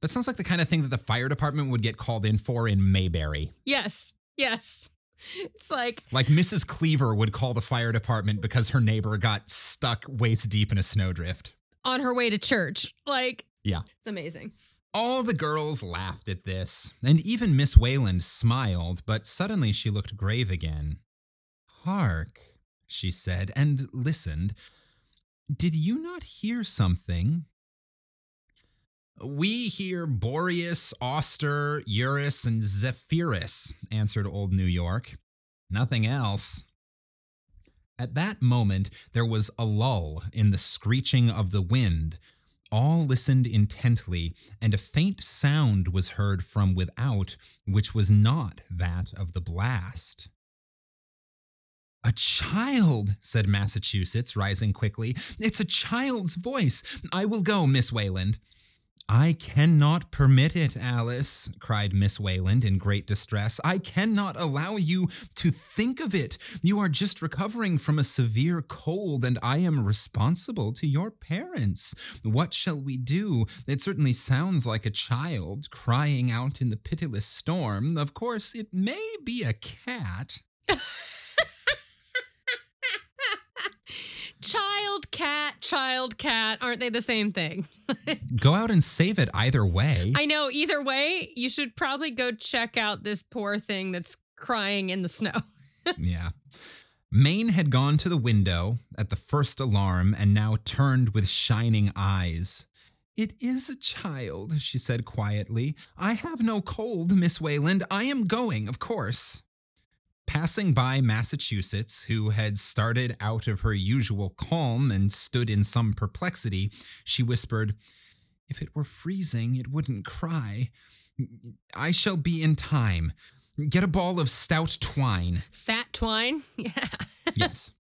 That sounds like the kind of thing that the fire department would get called in for in Mayberry. Yes. Yes. It's like Like Mrs. Cleaver would call the fire department because her neighbor got stuck waist deep in a snowdrift. on her way to church. Like Yeah. It's amazing. All the girls laughed at this, and even Miss Wayland smiled, but suddenly she looked grave again. Hark, she said, and listened. Did you not hear something? We hear Boreas, Auster, Eurus, and Zephyrus, answered Old New York. Nothing else. At that moment, there was a lull in the screeching of the wind. All listened intently, and a faint sound was heard from without, which was not that of the blast. A child, said Massachusetts, rising quickly. It's a child's voice. I will go, Miss Wayland. I cannot permit it, Alice, cried Miss Wayland in great distress. I cannot allow you to think of it. You are just recovering from a severe cold, and I am responsible to your parents. What shall we do? It certainly sounds like a child crying out in the pitiless storm. Of course, it may be a cat. [laughs] child cat, child cat. Aren't they the same thing? [laughs] Go out and save it either way. I know. Either way, you should probably go check out this poor thing that's crying in the snow. [laughs] yeah. Maine had gone to the window at the first alarm and now turned with shining eyes. It is a child, she said quietly. I have no cold, Miss Wayland. I am going, of course. Passing by Massachusetts, who had started out of her usual calm and stood in some perplexity, she whispered, If it were freezing, it wouldn't cry. I shall be in time. Get a ball of stout twine. Fat twine. [laughs] Yeah. yes.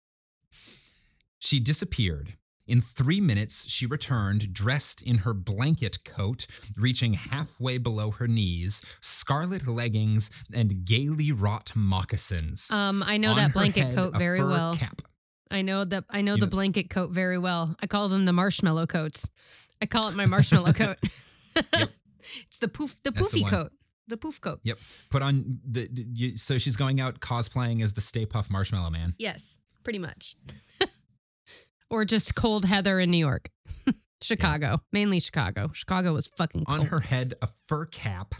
She disappeared. In three minutes, she returned, dressed in her blanket coat, reaching halfway below her knees, scarlet leggings, and gaily wrought moccasins. Um, I know On that blanket head, coat very well. Cap. I know that I know You the know- blanket coat very well. I call them the marshmallow coats. I call it my marshmallow coat. [laughs] Yep. It's the poof the That's poofy one. coat. The poof coat. Yep. Put on the. You, so she's going out cosplaying as the Stay Puft Marshmallow Man. Yes, pretty much. [laughs] or just cold heather in New York. [laughs] Chicago. Mainly Chicago. Chicago was fucking cold. On her head, a fur cap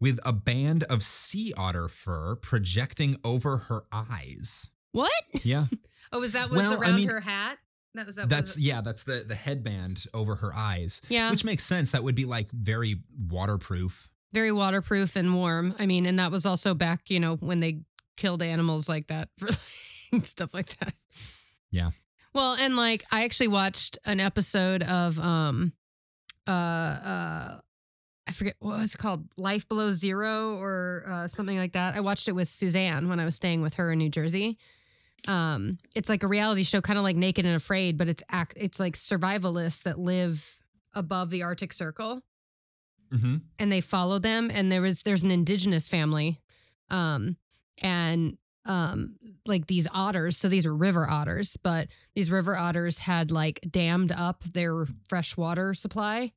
with a band of sea otter fur projecting over her eyes. what? Yeah. [laughs] Oh, was that was Well, I around mean, her hat? That was that That's was, yeah, that's the the headband over her eyes. Yeah. Which makes sense. That would be like very waterproof. very waterproof and warm. I mean, and that was also back, you know, when they killed animals like that for [laughs] stuff like that. Yeah. Well, and like I actually watched an episode of um uh uh I forget what was it called, Life Below Zero or uh, something like that. I watched it with Suzanne when I was staying with her in New Jersey. Um, it's like a reality show, kind of like Naked and Afraid, but it's act. It's like survivalists that live above the Arctic Circle Mm-hmm. and they follow them and there was there's an indigenous family um and um like these otters so these are river otters but these river otters had like dammed up their fresh water supply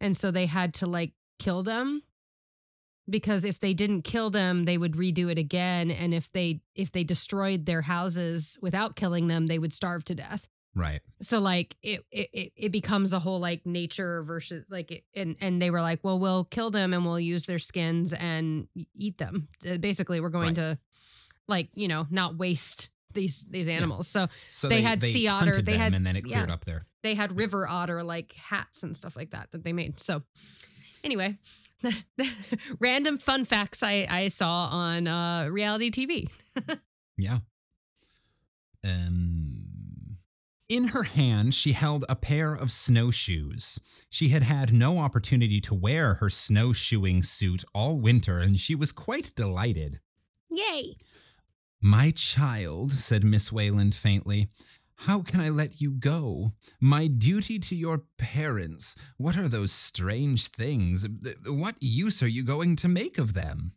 and so they had to like kill them because if they didn't kill them they would redo it again and if they if they destroyed their houses without killing them they would starve to death Right. so like it, it it becomes a whole like nature versus like it, and and they were like well we'll kill them and we'll use their skins and eat them basically we're going Right. to like you know not waste these these animals so So They had sea otter, they had- and then it cleared yeah. up there. they had river otter like hats and stuff like that that they made so anyway [laughs] random fun facts i i saw on uh reality tv [laughs] Yeah. Um in her hand, she held a pair of snowshoes. She had had no opportunity to wear her snowshoeing suit all winter, and she was quite delighted. yay My child, said Miss Wayland faintly, how can I let you go? My duty to your parents. What are those strange things? What use are you going to make of them?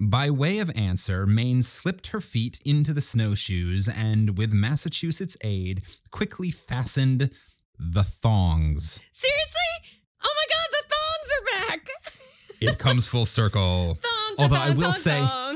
By way of answer, Maine slipped her feet into the snowshoes and, with Massachusetts' aid, quickly fastened the thongs. seriously oh my god the thongs are back It comes full [laughs] circle. thong, Although I will thong, say- thongs.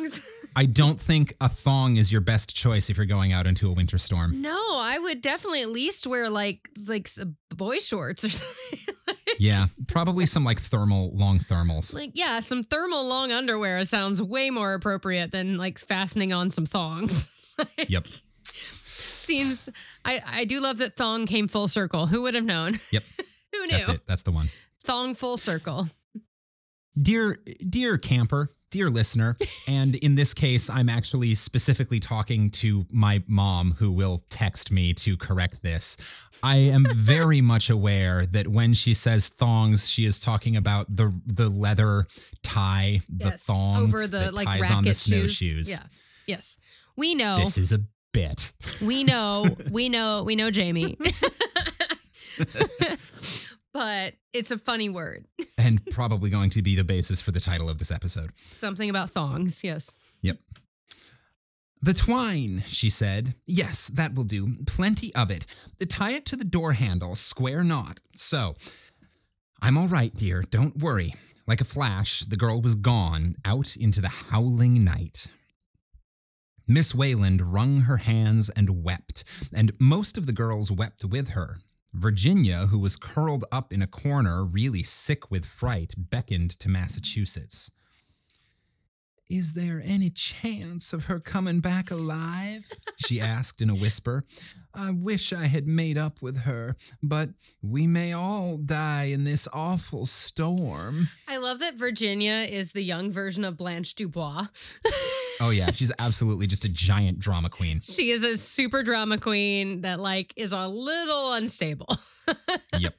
I don't think a thong is your best choice if you're going out into a winter storm. No, I would definitely at least wear like like boy shorts or [laughs] something. Yeah, probably some like thermal, long thermals. like yeah, some thermal long underwear sounds way more appropriate than like fastening on some thongs. [laughs] Yep. Seems I I do love that thong came full circle. Who would have known? Yep. [laughs] Who knew? That's it. That's the one. Thong full circle. Dear, dear camper, dear listener, and in this case, I'm actually specifically talking to my mom who will text me to correct this. I am [laughs] very much aware that when she says thongs, she is talking about the the leather tie, the yes. thong over the that like ties on the shoes. snowshoes. Yeah. Yes. We know. This is a bit. We know, we know, we know Jamie. [laughs] [laughs] but it's a funny word. [laughs] and probably going to be the basis for the title of this episode. Something about thongs. Yes. Yep. The twine, she said. Yes, that will do. Plenty of it. Tie it to the door handle, square knot. So, I'm all right, dear. Don't worry. Like a flash, the girl was gone, out into the howling night. Miss Wayland wrung her hands and wept, and most of the girls wept with her. Virginia, who was curled up in a corner, really sick with fright, beckoned to Massachusetts. Is there any chance of her coming back alive? [laughs] she asked in a whisper. I wish I had made up with her, but we may all die in this awful storm. I love that Virginia is the young version of Blanche Dubois. [laughs] Oh, yeah, she's absolutely just a giant drama queen. she is a super drama queen that like is a little unstable. [laughs] Yep.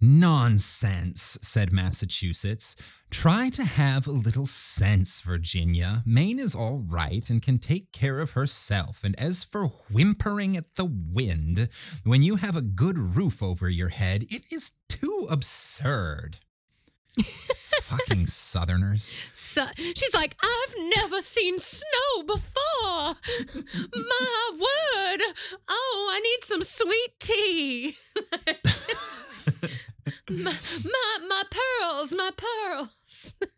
Nonsense, said Massachusetts. Try to have a little sense, Virginia. Maine is all right and can take care of herself. And as for whimpering at the wind, when you have a good roof over your head, it is too absurd. Fucking Southerners. So she's like, I've never seen snow before. My word. Oh, I need some sweet tea. [laughs] my, my my pearls, my pearls. [laughs]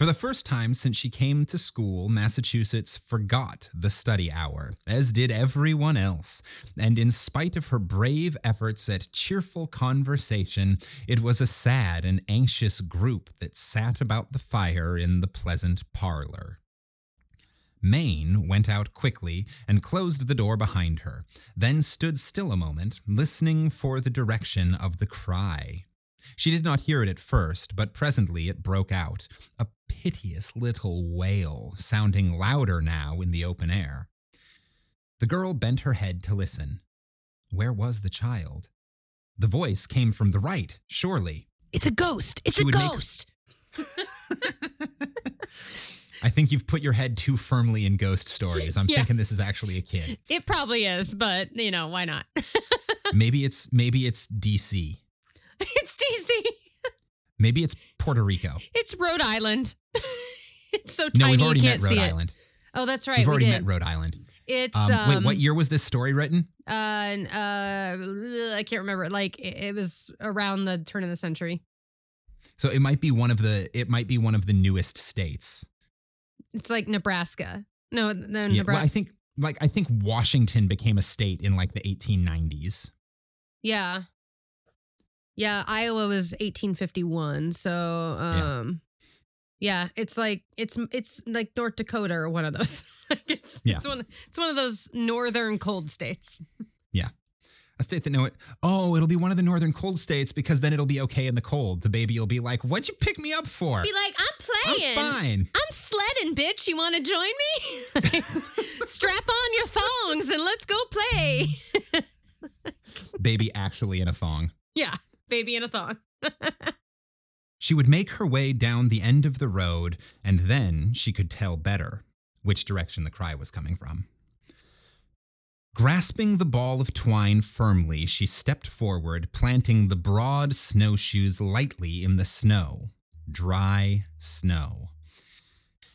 For the first time since she came to school, Massachusetts forgot the study hour, as did everyone else. And in spite of her brave efforts at cheerful conversation, it was a sad and anxious group that sat about the fire in the pleasant parlor. Maine went out quickly and closed the door behind her, then stood still a moment, listening for the direction of the cry. She did not hear it at first, but presently it broke out, a piteous little wail, sounding louder now in the open air. The girl bent her head to listen. Where was the child? The voice came from the right, surely. It's a ghost. It's She a ghost. [laughs] I think you've put your head too firmly in ghost stories. I'm [laughs] Yeah. thinking this is actually a kid. It probably is, but you know, why not? [laughs] Maybe it's maybe it's DC. [laughs] it's DC. Maybe it's Puerto Rico. It's Rhode Island. [laughs] it's so tiny. No, we've already you met can't Rhode see Island. it. Oh, that's right. we've already did. met Rhode Island. It's Um, um, wait, what year was this story written? Uh, uh, I can't remember. Like it, it was around the turn of the century. So it might be one of the it might be one of the newest states. It's like Nebraska. No, no, Yeah, well, I think like I think Washington became a state in like the 1890s. yeah, yeah. Iowa was 1851. So, um, yeah, it's like it's it's like North Dakota or one of those. [laughs] like it's Yeah. it's one it's one of those northern cold states. Yeah. A state that know it. Oh, it'll be one of the northern cold states because then it'll be okay in the cold. The baby will be like, "What'd you pick me up for?" Be like, I'm playing. I'm fine. I'm sledding, bitch. You want to join me? [laughs] Strap on your thongs and let's go play. Baby actually in a thong. [laughs] Yeah, baby in a thong. [laughs] She would make her way down the end of the road, and then she could tell better which direction the cry was coming from. Grasping the ball of twine firmly, she stepped forward, planting the broad snowshoes lightly in the snow. Dry snow.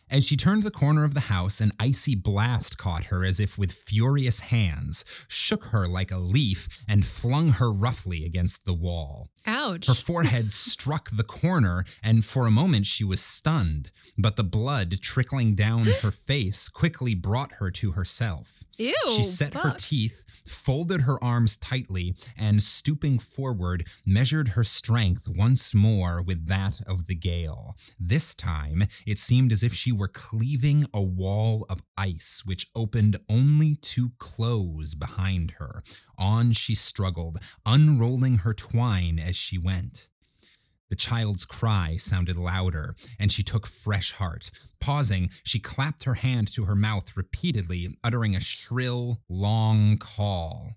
As she turned the corner of the house, an icy blast caught her as if with furious hands, shook her like a leaf, and flung her roughly against the wall. Ouch. Her [laughs] forehead struck the corner, and for a moment she was stunned, but the blood trickling down her face quickly brought her to herself. Ew. She set her teeth, folded her arms tightly, and stooping forward, measured her strength once more with that of the gale. This time, it seemed as if she were cleaving a wall of ice which opened only to close behind her. On she struggled, unrolling her twine as she went. The child's cry sounded louder, and she took fresh heart. Pausing, she clapped her hand to her mouth repeatedly, uttering a shrill, long call.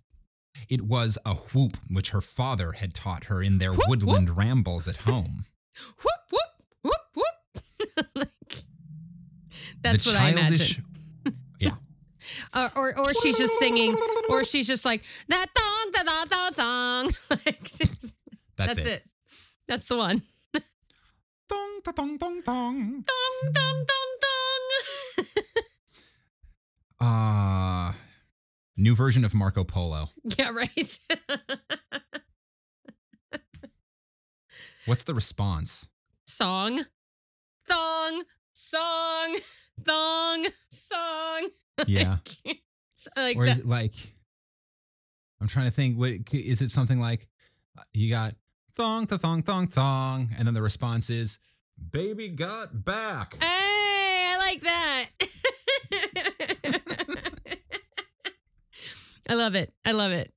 It was a whoop which her father had taught her in their Whoop, whoop. woodland rambles at home. [laughs] Whoop whoop whoop whoop. [laughs] like, that's the what I imagine. [laughs] Or, or or she's just singing, or she's just like that thong da da thong. like, That's, that's it. it. That's the one. Dong, da, dong, dong, dong. Dong dong dong dong. Ah, [laughs] new version of Marco Polo. yeah, right. What's the response? song, thong, song, thong, song. [laughs] Yeah. Like or is that- it like I'm trying to think what is it something like uh, you got thong the thong thong thong and then the response is baby got back Hey, I like that. I love it. I love it.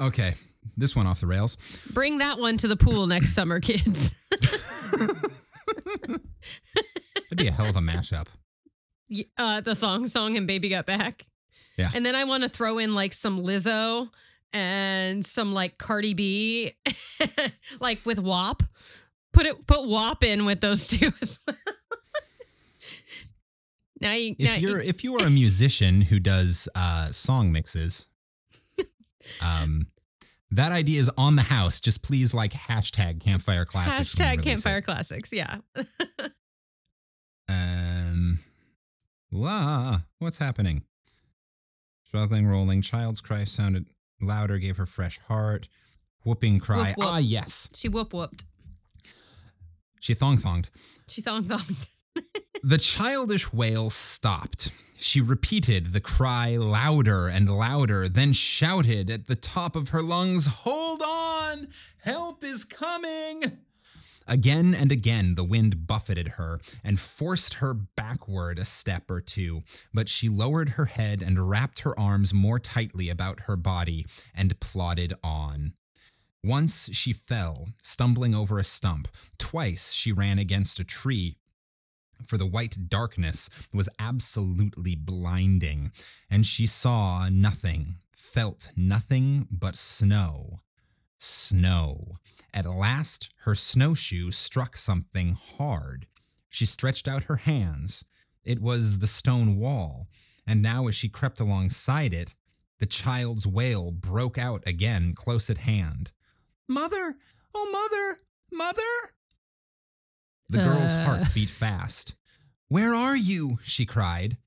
Okay, this one off the rails. Bring that one to the pool next summer, kids. [laughs] [laughs] That'd be a hell of a mashup. Uh, the thong song and Baby Got Back. Yeah. And then I want to throw in like some Lizzo and some like Cardi B, [laughs] like with WAP. Put it, put WAP in with those two [laughs] as well. now you, If you- you're if you are a musician who does uh, song mixes, [laughs] um, that idea is on the house. Just please like hashtag Campfire Classics. hashtag Campfire it. Classics. Yeah. Um, la, what's happening? Struggling, rolling. Child's cry sounded louder. Gave her fresh heart. Whooping cry. Whoop, whoop. Ah, yes. She whoop whooped. She thong thonged. She thong thonged. [laughs] The childish wail stopped. She repeated the cry louder and louder, then shouted at the top of her lungs, Hold on! Help is coming! Again and again, the wind buffeted her and forced her backward a step or two, but she lowered her head and wrapped her arms more tightly about her body and plodded on. Once she fell, stumbling over a stump. Twice she ran against a tree, for the white darkness was absolutely blinding, and she saw nothing, felt nothing but snow. Snow. At last, her snowshoe struck something hard. She stretched out her hands. It was the stone wall, and now as she crept alongside it, the child's wail broke out again close at hand. Mother! Oh, mother! Mother! The girl's Uh. heart beat fast. Where are you? she cried.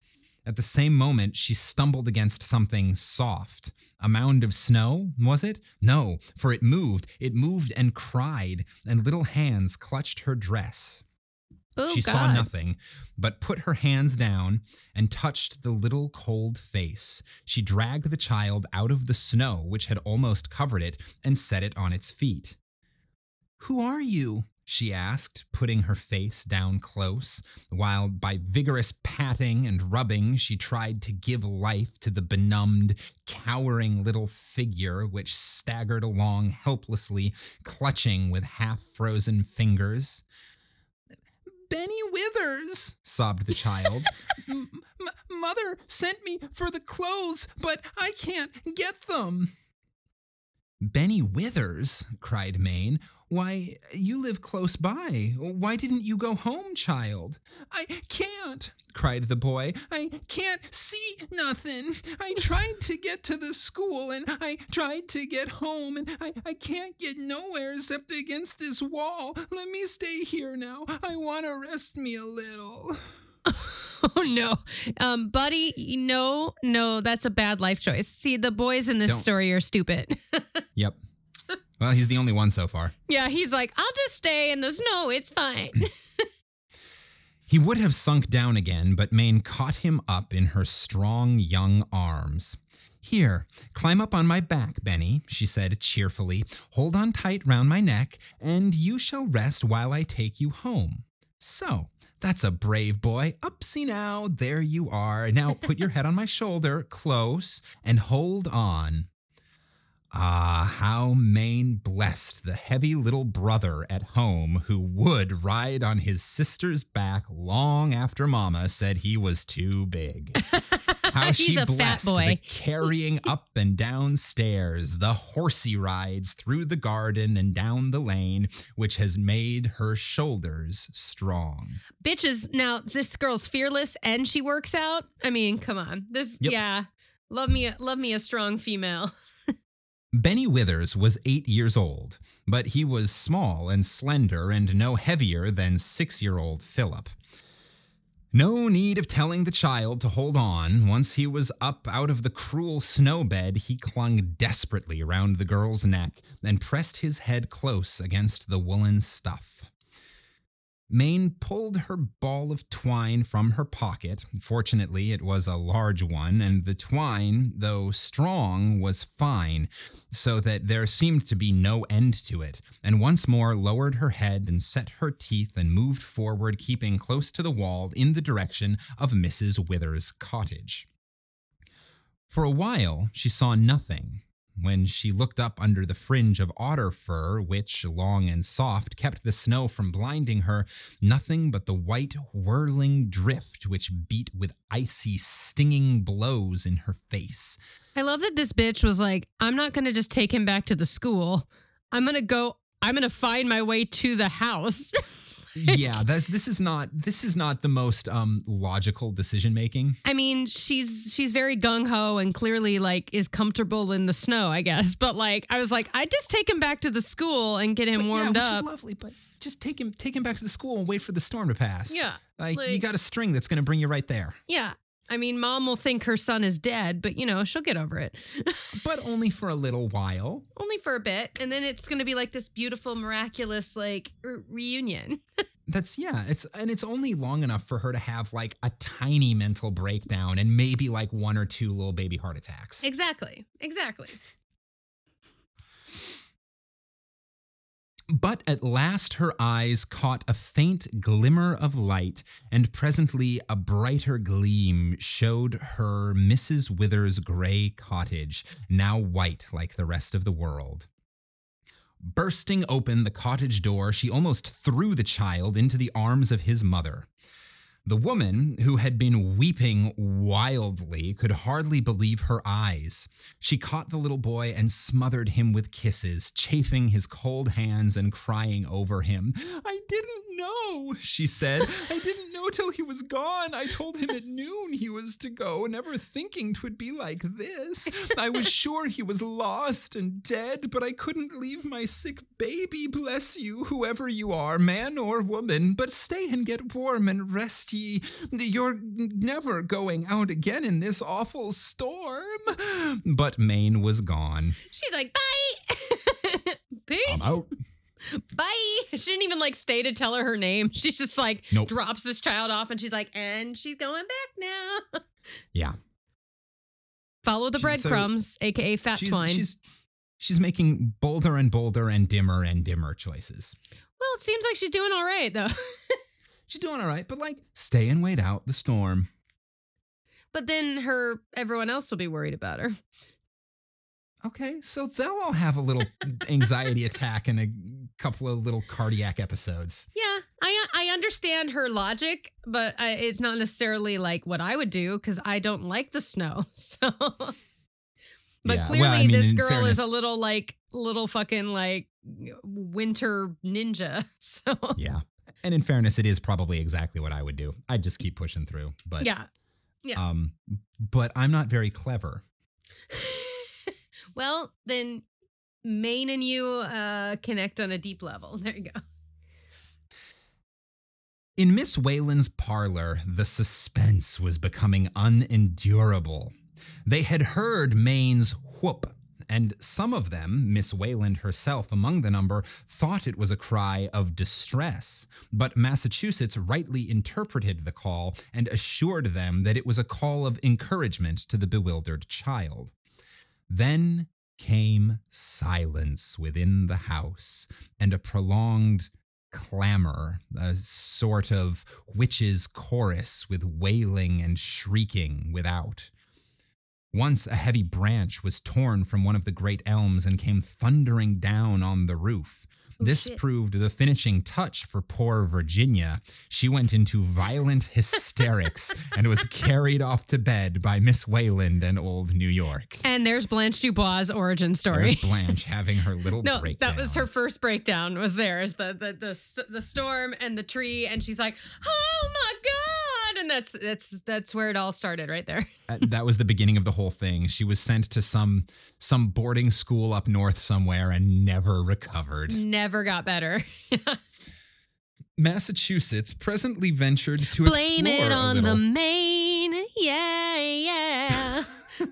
At the same moment, she stumbled against something soft. A mound of snow, was it? No, for it moved. It moved and cried, and little hands clutched her dress. Oh, she God. saw nothing, but put her hands down and touched the little cold face. She dragged the child out of the snow, which had almost covered it, and set it on its feet. Who are you? She asked, putting her face down close, while by vigorous patting and rubbing she tried to give life to the benumbed, cowering little figure which staggered along helplessly, clutching with half frozen fingers. Benny Withers, sobbed the child. "M- mother sent me for the clothes, but I can't get them. Benny Withers, cried Maine. Why, you live close by. Why didn't you go home, child? I can't, cried the boy. I can't see nothing. I tried to get to the school and I tried to get home and I, I can't get nowhere except against this wall. Let me stay here now. I want to rest me a little. [laughs] [laughs] Oh no, um, buddy, no, no, that's a bad life choice. See, the boys in this Don't. story are stupid. [laughs] Yep. Well, he's the only one so far. yeah, he's like, I'll just stay in the snow. It's fine. [laughs] He would have sunk down again, but Maine caught him up in her strong young arms. Here, climb up on my back, Benny, she said cheerfully. Hold on tight round my neck, and you shall rest while I take you home. So, that's a brave boy. Upsy now, there you are. Now [laughs] put your head on my shoulder, close, and hold on. Ah, how Maine blessed the heavy little brother at home who would ride on his sister's back long after Mama said he was too big. [laughs] How [laughs] she a fat blessed the carrying [laughs] up and down stairs, the horsey rides through the garden and down the lane, which has made her shoulders strong. Bitches, now this girl's fearless and she works out. I mean, come on. This, Yep. yeah, love me, love me a strong female. [laughs] Benny Withers was eight years old, but he was small and slender and no heavier than six year old Philip. No need of telling the child to hold on. Once he was up out of the cruel snow bed, he clung desperately around the girl's neck and pressed his head close against the woolen stuff. Maine pulled her ball of twine from her pocket. Fortunately, it was a large one, and the twine, though strong, was fine, so that there seemed to be no end to it, and once more lowered her head and set her teeth and moved forward, keeping close to the wall in the direction of Mrs. Withers' cottage. For a while, she saw nothing, when she looked up under the fringe of otter fur, which, long and soft, kept the snow from blinding her, nothing but the white, whirling drift which beat with icy, stinging blows in her face. I love that this bitch was like, I'm not going to just take him back to the school. I'm going to go, I'm going to find my way to the house. [laughs] yeah, that's this is not this is not the most um logical decision making. I mean, she's she's very gung ho and clearly like is comfortable in the snow, I guess. But like, I was like, I'd just take him back to the school and get him But warmed yeah, which up. is lovely, but just take him take him back to the school and wait for the storm to pass. Yeah, Like, you got a string that's going to bring you right there. yeah. I mean, mom will think her son is dead, but you know, she'll get over it. [laughs] But only for a little while. Only for a bit. And then it's going to be like this beautiful, miraculous, like re- reunion. [laughs] That's yeah, it's and it's only long enough for her to have like a tiny mental breakdown and maybe like one or two little baby heart attacks. Exactly. Exactly. But at last her eyes caught a faint glimmer of light, and presently a brighter gleam showed her Mrs. Withers' gray cottage, now white like the rest of the world. Bursting open the cottage door, she almost threw the child into the arms of his mother. The woman, who had been weeping wildly, could hardly believe her eyes. She caught the little boy and smothered him with kisses, chafing his cold hands and crying over him. I didn't know, she said. I didn't know till he was gone. I told him at noon he was to go, never thinking 'twould be like this. I was [laughs] sure he was lost and dead, but I couldn't leave my sick baby. Bless you, whoever you are, man or woman. But stay and get warm and rest You're never going out again in this awful storm. But Maine was gone. She's like, bye. [laughs] Peace. I'm out. Bye. [laughs] She didn't even like stay to tell her her name. She just like Nope. drops this child off and she's like, and she's going back now. [laughs] Yeah. Follow the so- uh, breadcrumbs, aka fat she's, twine. she's she's making bolder and bolder and dimmer and dimmer choices. well, it seems like she's doing all right though. She's doing all right, but like stay and wait out the storm. but then her everyone else will be worried about her. Okay, so they'll all have a little anxiety attack and a couple of little cardiac episodes. Yeah, I I understand her logic, but I, it's not necessarily like what I would do because I don't like the snow. [laughs] So, but Yeah, well, clearly I mean, this girl fairness- is a little like little fucking like winter ninja. [laughs] So Yeah. And in fairness, it is probably exactly what I would do. I'd just keep pushing through. But yeah. yeah. um but I'm not very clever. [laughs] well, then Maine and you uh, connect on a deep level. [laughs] There you go. In Miss Wayland's parlor, the suspense was becoming unendurable. They had heard Maine's whoop, and some of them, Miss Wayland herself among the number, thought it was a cry of distress. But Massachusetts rightly interpreted the call and assured them that it was a call of encouragement to the bewildered child. Then came silence within the house and a prolonged clamor, a sort of witches' chorus with wailing and shrieking without. Once a heavy branch was torn from one of the great elms and came thundering down on the roof. Oh, this shit. proved the finishing touch for poor Virginia. She went into violent [laughs] hysterics and was carried off to bed by Miss Wayland and old New York. And there's Blanche Dubois' origin story. There's Blanche having her little [laughs] No, breakdown. that was her first breakdown. Was there is the the the the storm and the tree, and she's like, "Oh my god!" And that's that's that's where it all started, right there. [laughs] Uh, that was the beginning of the whole thing. She was sent to some some boarding school up north somewhere and never recovered. Never got better. [laughs] Massachusetts presently ventured to Blame it on the main. Yeah, yeah. [laughs]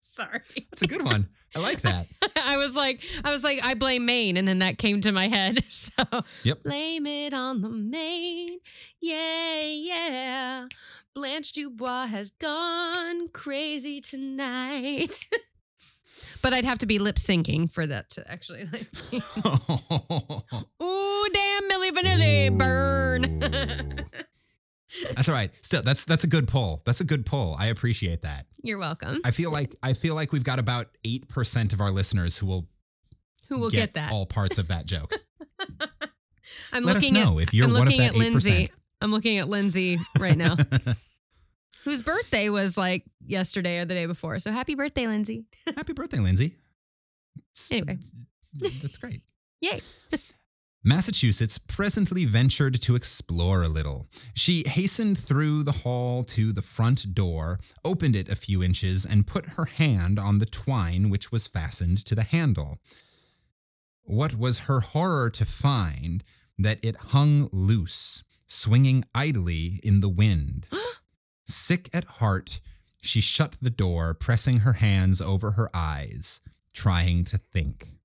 Sorry. That's a good one. I like that. Was like, like, I was like, I blame Maine, and then that came to my head. [laughs] So Yep. blame it on the Maine. Yeah, yeah. Blanche Dubois has gone crazy tonight. [laughs] but I'd have to be lip syncing for that to actually like. [laughs] Ooh, damn, Milli Vanilli, burn. That's all right. Still, that's that's a good poll. That's a good poll. I appreciate that. You're welcome. I feel like I feel like we've got about eight percent of our listeners who will Who will get, that? all parts of that joke. [laughs] I'm Let us looking know at if you're I'm one of looking that at Lindsay. 8%. I'm looking at Lindsay right now, [laughs] whose birthday was like yesterday or the day before. So happy birthday, Lindsay. Happy birthday, Lindsay. [laughs] Anyway. that's great. Yay. Massachusetts presently ventured to explore a little. She hastened through the hall to the front door, opened it a few inches, and put her hand on the twine which was fastened to the handle. What was her horror to find that it hung loose, swinging idly in the wind. [gasps] Sick at heart, she shut the door, pressing her hands over her eyes, trying to think.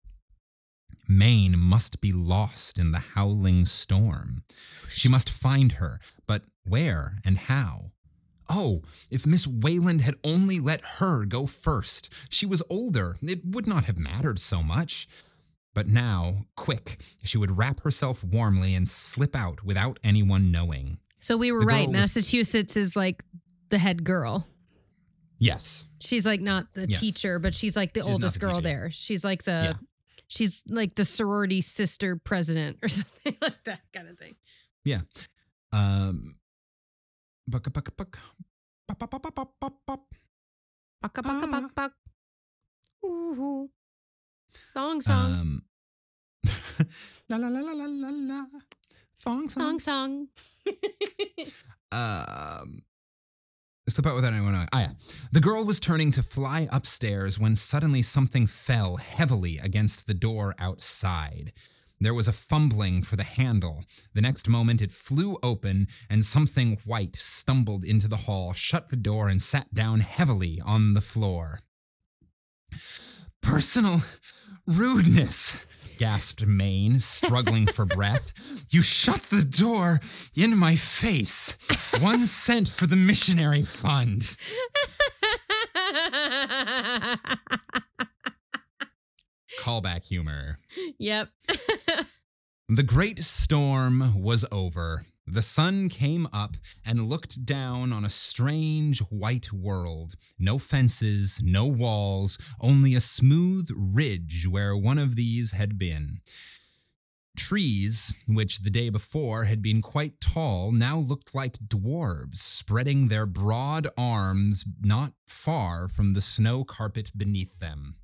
Maine must be lost in the howling storm. She must find her, but where and how? Oh, if Miss Wayland had only let her go first. She was older. It would not have mattered so much. But now, quick, she would wrap herself warmly and slip out without anyone knowing. So we were The right. was- Massachusetts is like the head girl. Yes. She's like not the Yes. teacher, but she's like the She's oldest the girl teacher, there. She's like the Yeah. She's like the sorority sister president or [laughs] something like that kind of thing. Yeah. Um buck buck buck pop pop pop pop pop pop pop. Baka baka Ah. bak bak. Ooh. Thong song. Um [laughs] la la la la la la la. Thong song song. song. Um slip out without anyone knowing. Ah, yeah. The girl was turning to fly upstairs when suddenly something fell heavily against the door outside. There was a fumbling for the handle. The next moment, it flew open, and something white stumbled into the hall, shut the door, and sat down heavily on the floor. Personal rudeness, gasped Maine, struggling for breath. You shut the door in my face. One cent for the missionary fund. Callback humor. yep. [laughs] The great storm was over. The sun came up and looked down on a strange white world. No fences, no walls, only a smooth ridge where one of these had been. Trees, which the day before had been quite tall, now looked like dwarves, spreading their broad arms not far from the snow carpet beneath them.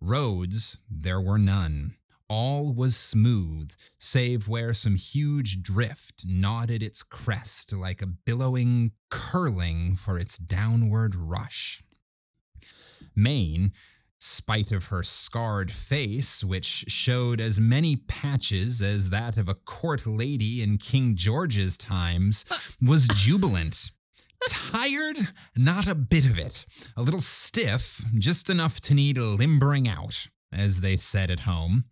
Roads, there were none. All was smooth, save where some huge drift nodded its crest like a billowing curling for its downward rush. Maine, spite of her scarred face, which showed as many patches as that of a court lady in King George's times, was jubilant. Tired? Not a bit of it. A little stiff, just enough to need limbering out, as they said at home.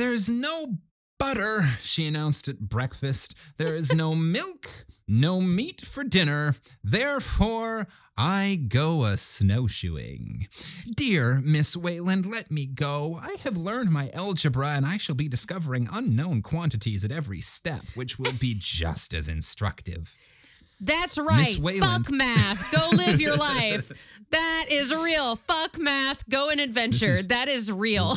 There's no butter, she announced at breakfast. There is no [laughs] milk, no meat for dinner. Therefore, I go a snowshoeing. Dear Miss Wayland, let me go. I have learned my algebra and I shall be discovering unknown quantities at every step, which will be [laughs] just as instructive. That's right. Fuck math. Go live your [laughs] life. That is real. Fuck math. Go an adventure. is- that is real.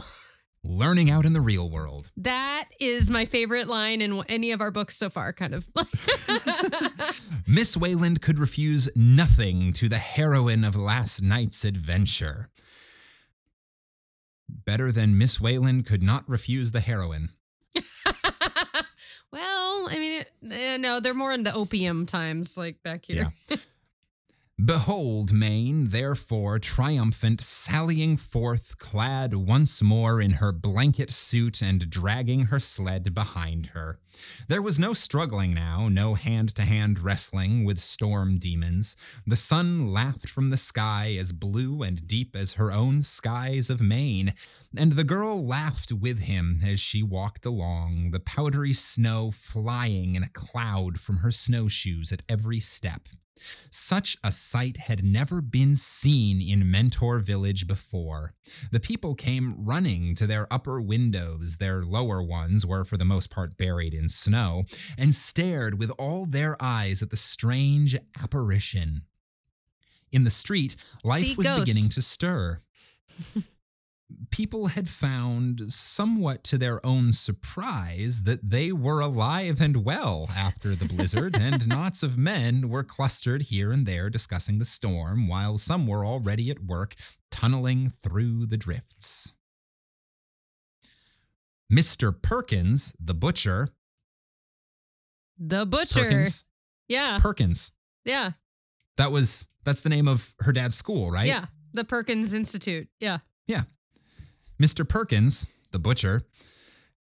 Learning out in the real world. That is my favorite line in any of our books so far, kind of. [laughs] Miss Wayland could refuse nothing to the heroine of last night's adventure. Better than Miss Wayland could not refuse the heroine. [laughs] well, I mean, it, eh, no, they're more in the opium times, like back here. [laughs] Behold Maine, therefore, triumphant, sallying forth, clad once more in her blanket suit and dragging her sled behind her. There was no struggling now, no hand to hand wrestling with storm demons. The sun laughed from the sky as blue and deep as her own skies of Maine, and the girl laughed with him as she walked along, the powdery snow flying in a cloud from her snowshoes at every step. Such a sight had never been seen in Mentor Village before. The people came running to their upper windows, their lower ones were for the most part buried in snow, and stared with all their eyes at the strange apparition. In the street, life See, was ghost. beginning to stir. [laughs] People had found, somewhat to their own surprise, that they were alive and well after the blizzard, and [laughs] knots of men were clustered here and there discussing the storm, while some were already at work tunneling through the drifts. Mr. Perkins, the butcher, The butcher. Perkins, Yeah. Perkins. yeah. That was that's the name of her dad's school, right? Yeah. The Perkins Institute. Yeah. Yeah. Mr. Perkins, the butcher,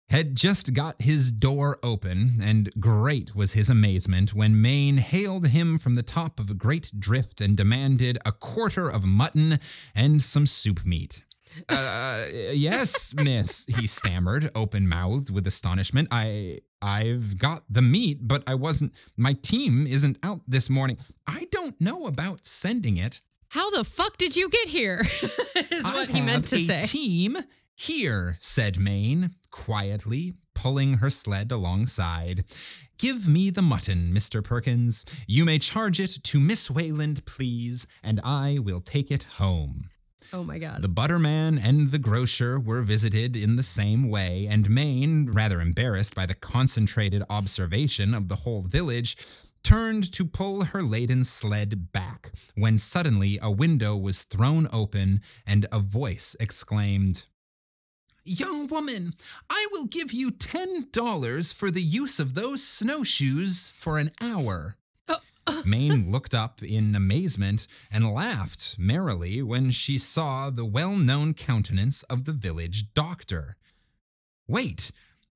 had just got his door open, and great was his amazement when Maine hailed him from the top of a great drift and demanded a quarter of mutton and some soup meat. [laughs] Uh, yes, miss, he stammered, open mouthed with astonishment. I. I've got the meat, but I wasn't. My team isn't out this morning. I don't know about sending it. How the fuck did you get here? [laughs] is I what he meant to a say. Team here, said Maine, quietly, pulling her sled alongside. Give me the mutton, Mr. Perkins. You may charge it to Miss Wayland, please, and I will take it home. oh my God. The butterman and the grocer were visited in the same way, and Maine, rather embarrassed by the concentrated observation of the whole village, turned to pull her laden sled back when suddenly a window was thrown open and a voice exclaimed, Young woman, I will give you $10 for the use of those snowshoes for an hour. [laughs] Maine looked up in amazement and laughed merrily when she saw the well known countenance of the village doctor. Wait,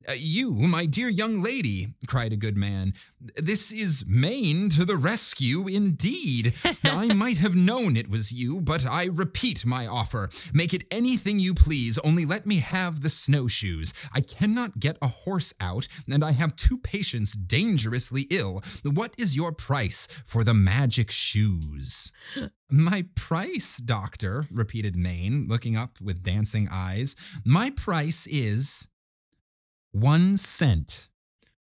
Uh, you, my dear young lady, cried a good man. This is Maine to the rescue indeed. [laughs] I might have known it was you, but I repeat my offer. Make it anything you please, only let me have the snowshoes. I cannot get a horse out, and I have two patients dangerously ill. What is your price for the magic shoes? My price, doctor, repeated Maine, looking up with dancing eyes. My price is one cent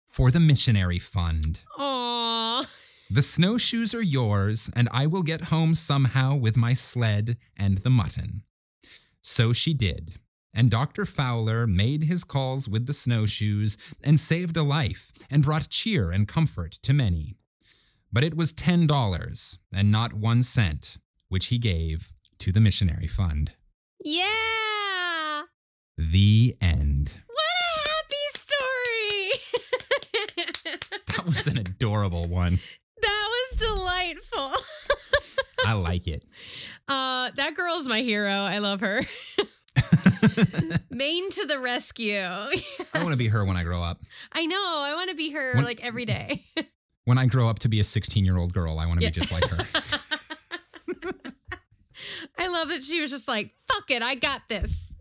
for the missionary fund. Aw. [laughs] The snowshoes are yours, and I will get home somehow with my sled and the mutton. So she did, and Dr. Fowler made his calls with the snowshoes and saved a life and brought cheer and comfort to many. But it was ten dollars and not one cent, which he gave to the missionary fund. Yeah. The end. What a happy story. That was an adorable one. that was delightful. [laughs] I like it. Uh, that girl's my hero. I love her. [laughs] Maine to the rescue. I want to be her when I grow up. I know. I want to be her When- like every day. [laughs] When I grow up to be a 16 year old girl, I want to Yeah. be just like her. I love that she was just like, fuck it, I got this.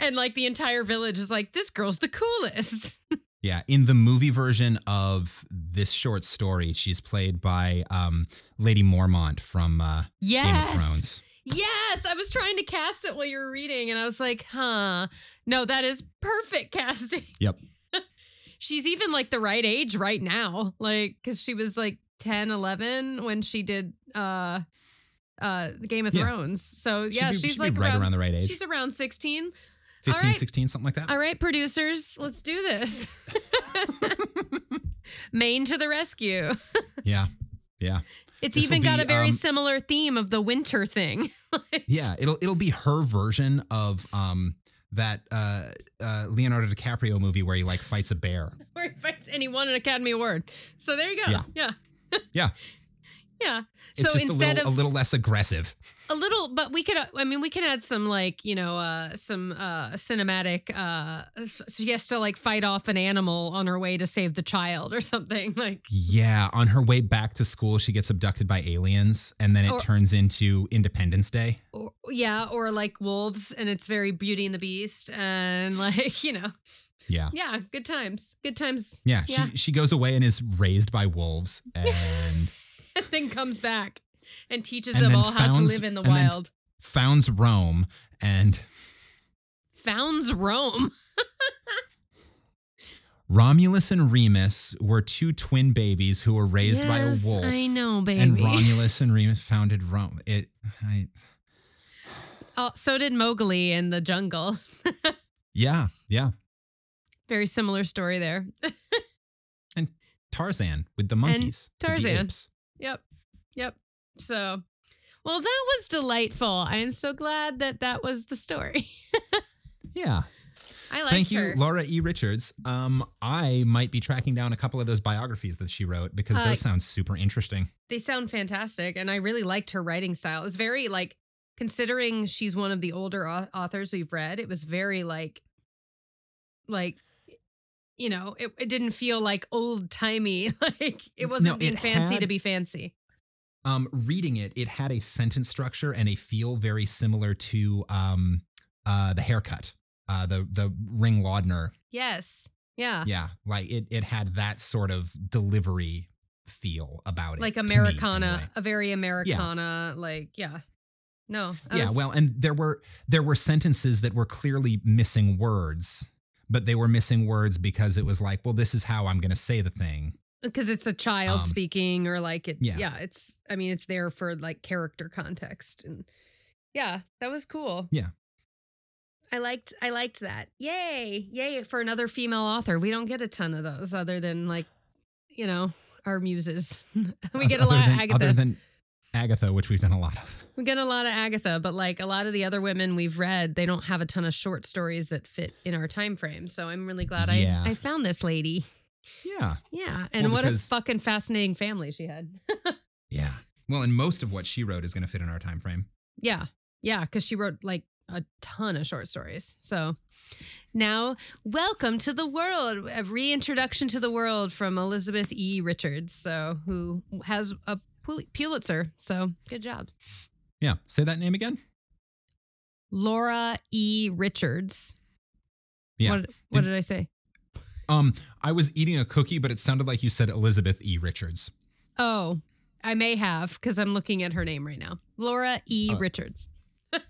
And like the entire village is like, this girl's the coolest. Yeah, in the movie version of this short story, she's played by um, Lady Mormont from uh, Game of Thrones. Yes. I was trying to cast it while you were reading, and I was like, huh. No, that is perfect [laughs] casting. Yep. [laughs] She's even like the right age right now. Like, because she was like 10, 11 when she did uh uh Game of Yeah. Thrones. So yeah, she's like right around, around the right age. She's around 16. 15, all right. 16, something like that. All right, producers, let's do this. [laughs] Maine to the rescue. [laughs] Yeah, yeah, It's This'll even got be, a very um, similar theme of the winter thing. [laughs] yeah. It'll it'll be her version of um that uh, uh, Leonardo DiCaprio movie where he like fights a bear. Where he fights and he won an Academy Award. So there you go. Yeah. Yeah. Yeah. Yeah. It's so just instead a little, of a little less aggressive. a little but we could i mean we can add some like you know uh some uh cinematic uh she has to like fight off an animal on her way to save the child or something [laughs] like Yeah, on her way back to school, she gets abducted by aliens, and then it Or- turns into Independence Day. or, yeah or like wolves and it's very beauty and the beast and [laughs] like you know Yeah, yeah good times good times yeah. Yeah. She she goes away and is raised by wolves, [laughs] and [laughs] and then comes back and teaches And them all how to live in the and wild founds Rome, and founds rome [laughs] Romulus and Remus were two twin babies who were raised by a wolf. i know baby And [laughs] Romulus and Remus founded Rome. It, I, oh, so did mowgli in the jungle yeah, yeah. very similar story there and Tarzan with the monkeys. the Tarzan. Yep. Yep. So, well, that was delightful. I am so glad that that was the story. [laughs] Yeah. I liked Thank you, her. Laura E. Richards. Um, I might be tracking down a couple of those biographies that she wrote because Uh, those sound super interesting. They sound fantastic, and I really liked her writing style. It was very like, considering she's one of the older authors we've read, it was very like, like, you know, it, it didn't feel like old timey. [laughs] Like it wasn't No, being it fancy to be fancy. Um, reading it, it had a sentence structure and a feel very similar to um, uh, the haircut, uh, the the Ring Lardner. Yes. Yeah. Yeah, like it it had that sort of delivery feel about it. Like to me, Americana, anyway. a very Americana, like, yeah. No. that Yeah, was- well, and there were there were sentences that were clearly missing words, but they were missing words because it was like, well, this is how I'm going to say the thing. because it's a child Um, speaking or like it's yeah. yeah. it's i mean it's there for like character context and yeah that was cool Yeah. i liked i liked that yay yay for another female author we don't get a ton of those other than like you know our muses [laughs] we get a Other lot than, of agatha Other than Agatha, which we've done a lot of. We get a lot of agatha but like a lot of the other women we've read they don't have a ton of short stories that fit in our time frame so i'm really glad Yeah. i i found this lady Yeah. yeah and Well, what a fucking fascinating family she had [laughs] Yeah. Well, and most of what she wrote is going to fit in our time frame. Yeah. Yeah. Because she wrote like a ton of short stories. So now, welcome to the world, a reintroduction to the world from Elizabeth E. Richards, so who has a Pul- Pulitzer. So good job. Yeah. Say that name again. Laura E. Richards. Yeah. What, what Did- did I say? Um, I was eating a cookie, but it sounded like you said Elizabeth E. Richards. Oh, I may have because I'm looking at her name right now. Laura E. Oh. Richards.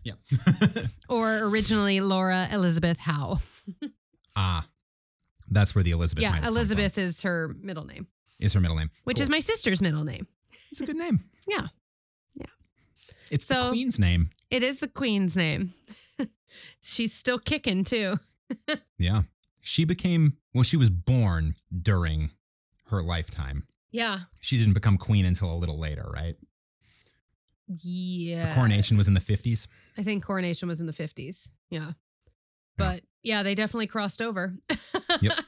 Yeah. [laughs] [laughs] Or originally Laura Elizabeth Howe. [laughs] ah, that's where the Elizabeth. yeah, have come from, Elizabeth is her middle name, is her middle name, which is my sister's middle name. It's a good name. Yeah. It's the So- queen's name. It is the queen's name. [laughs] She's still kicking too. [laughs] Yeah. She became well. She was born during her lifetime. Yeah. She didn't become queen until a little later, right? Yeah. Her coronation was in the fifties. I think coronation was in the 50s. Yeah. But yeah, they definitely crossed over. Yep. [laughs]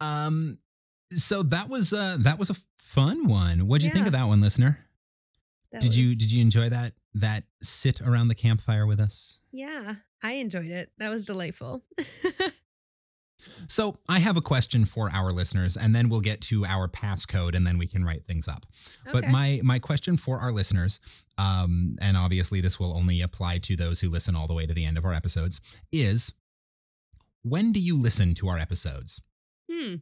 Um. So that was uh that was a fun one. What'd you think of that one, listener? That did you did you enjoy that that sit around the campfire with us? Yeah, I enjoyed it. That was delightful. [laughs] So I have a question for our listeners, and then we'll get to our passcode, and then we can write things up. But my my question for our listeners, um, and obviously this will only apply to those who listen all the way to the end of our episodes, is when do you listen to our episodes? Hmm.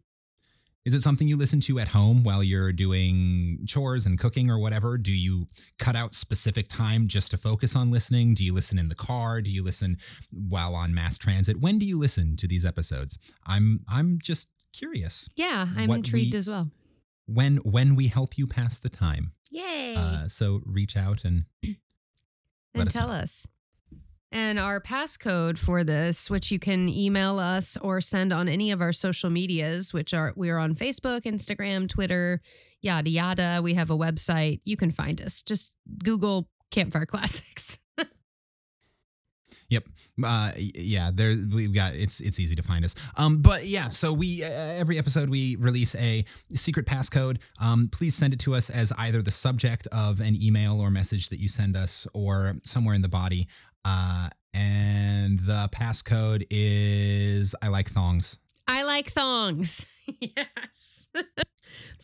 Is it something you listen to at home while you're doing chores and cooking or whatever? Do you cut out specific time just to focus on listening? Do you listen in the car? Do you listen while on mass transit? When do you listen to these episodes? I'm I'm just curious. Yeah, I'm intrigued we- as well. When when we help you pass the time. Yay. Uh, so reach out and [clears throat] let and us tell know. us. And our passcode for this, which you can email us or send on any of our social medias, which are we are on Facebook, Instagram, Twitter, yada yada. We have a website. You can find us. Just Google Campfire [laughs] Classics. Yep. Uh, yeah, there we've got it's it's easy to find us. Um, but yeah, so we uh, every episode we release a secret passcode. Um, please send it to us as either the subject of an email or message that you send us, or somewhere in the body. Uh, and the passcode is I like thongs. I like thongs. [laughs] yes.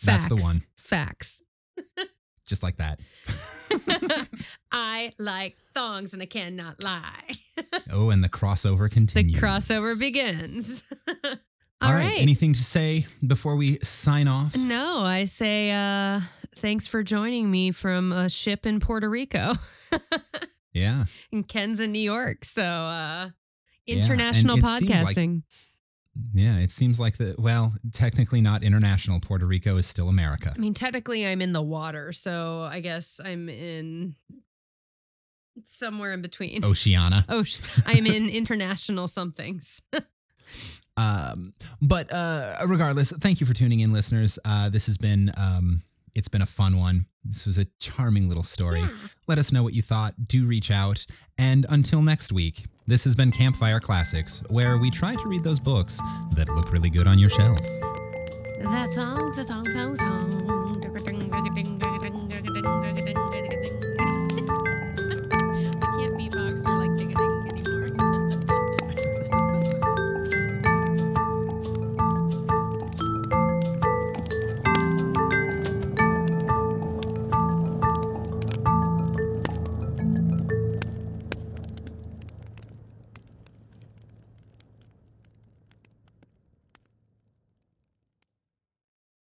That's the one. Facts. Just like that. [laughs] I like thongs and I cannot lie. [laughs] Oh, and the crossover continues. the crossover begins. All All right. right. Anything to say before we sign off? No, I say uh thanks for joining me from a ship in Puerto Rico. Yeah. and Ken's in New York. So uh international it seems like- podcasting. Yeah. It seems like the, well, technically not international. Puerto Rico is still America. I mean, technically I'm in the water, so I guess I'm in somewhere in between. [laughs] Oceania. Oh, I'm in [laughs] international somethings. [laughs] Um, but uh, regardless, thank you for tuning in, listeners. Uh, this has been um, it's been a fun one. This was a charming little story. Let us know what you thought. Do reach out. And until next week, this has been Campfire Classics, where we try to read those books that look really good on your shelf. The thong, the thong, thong, thong.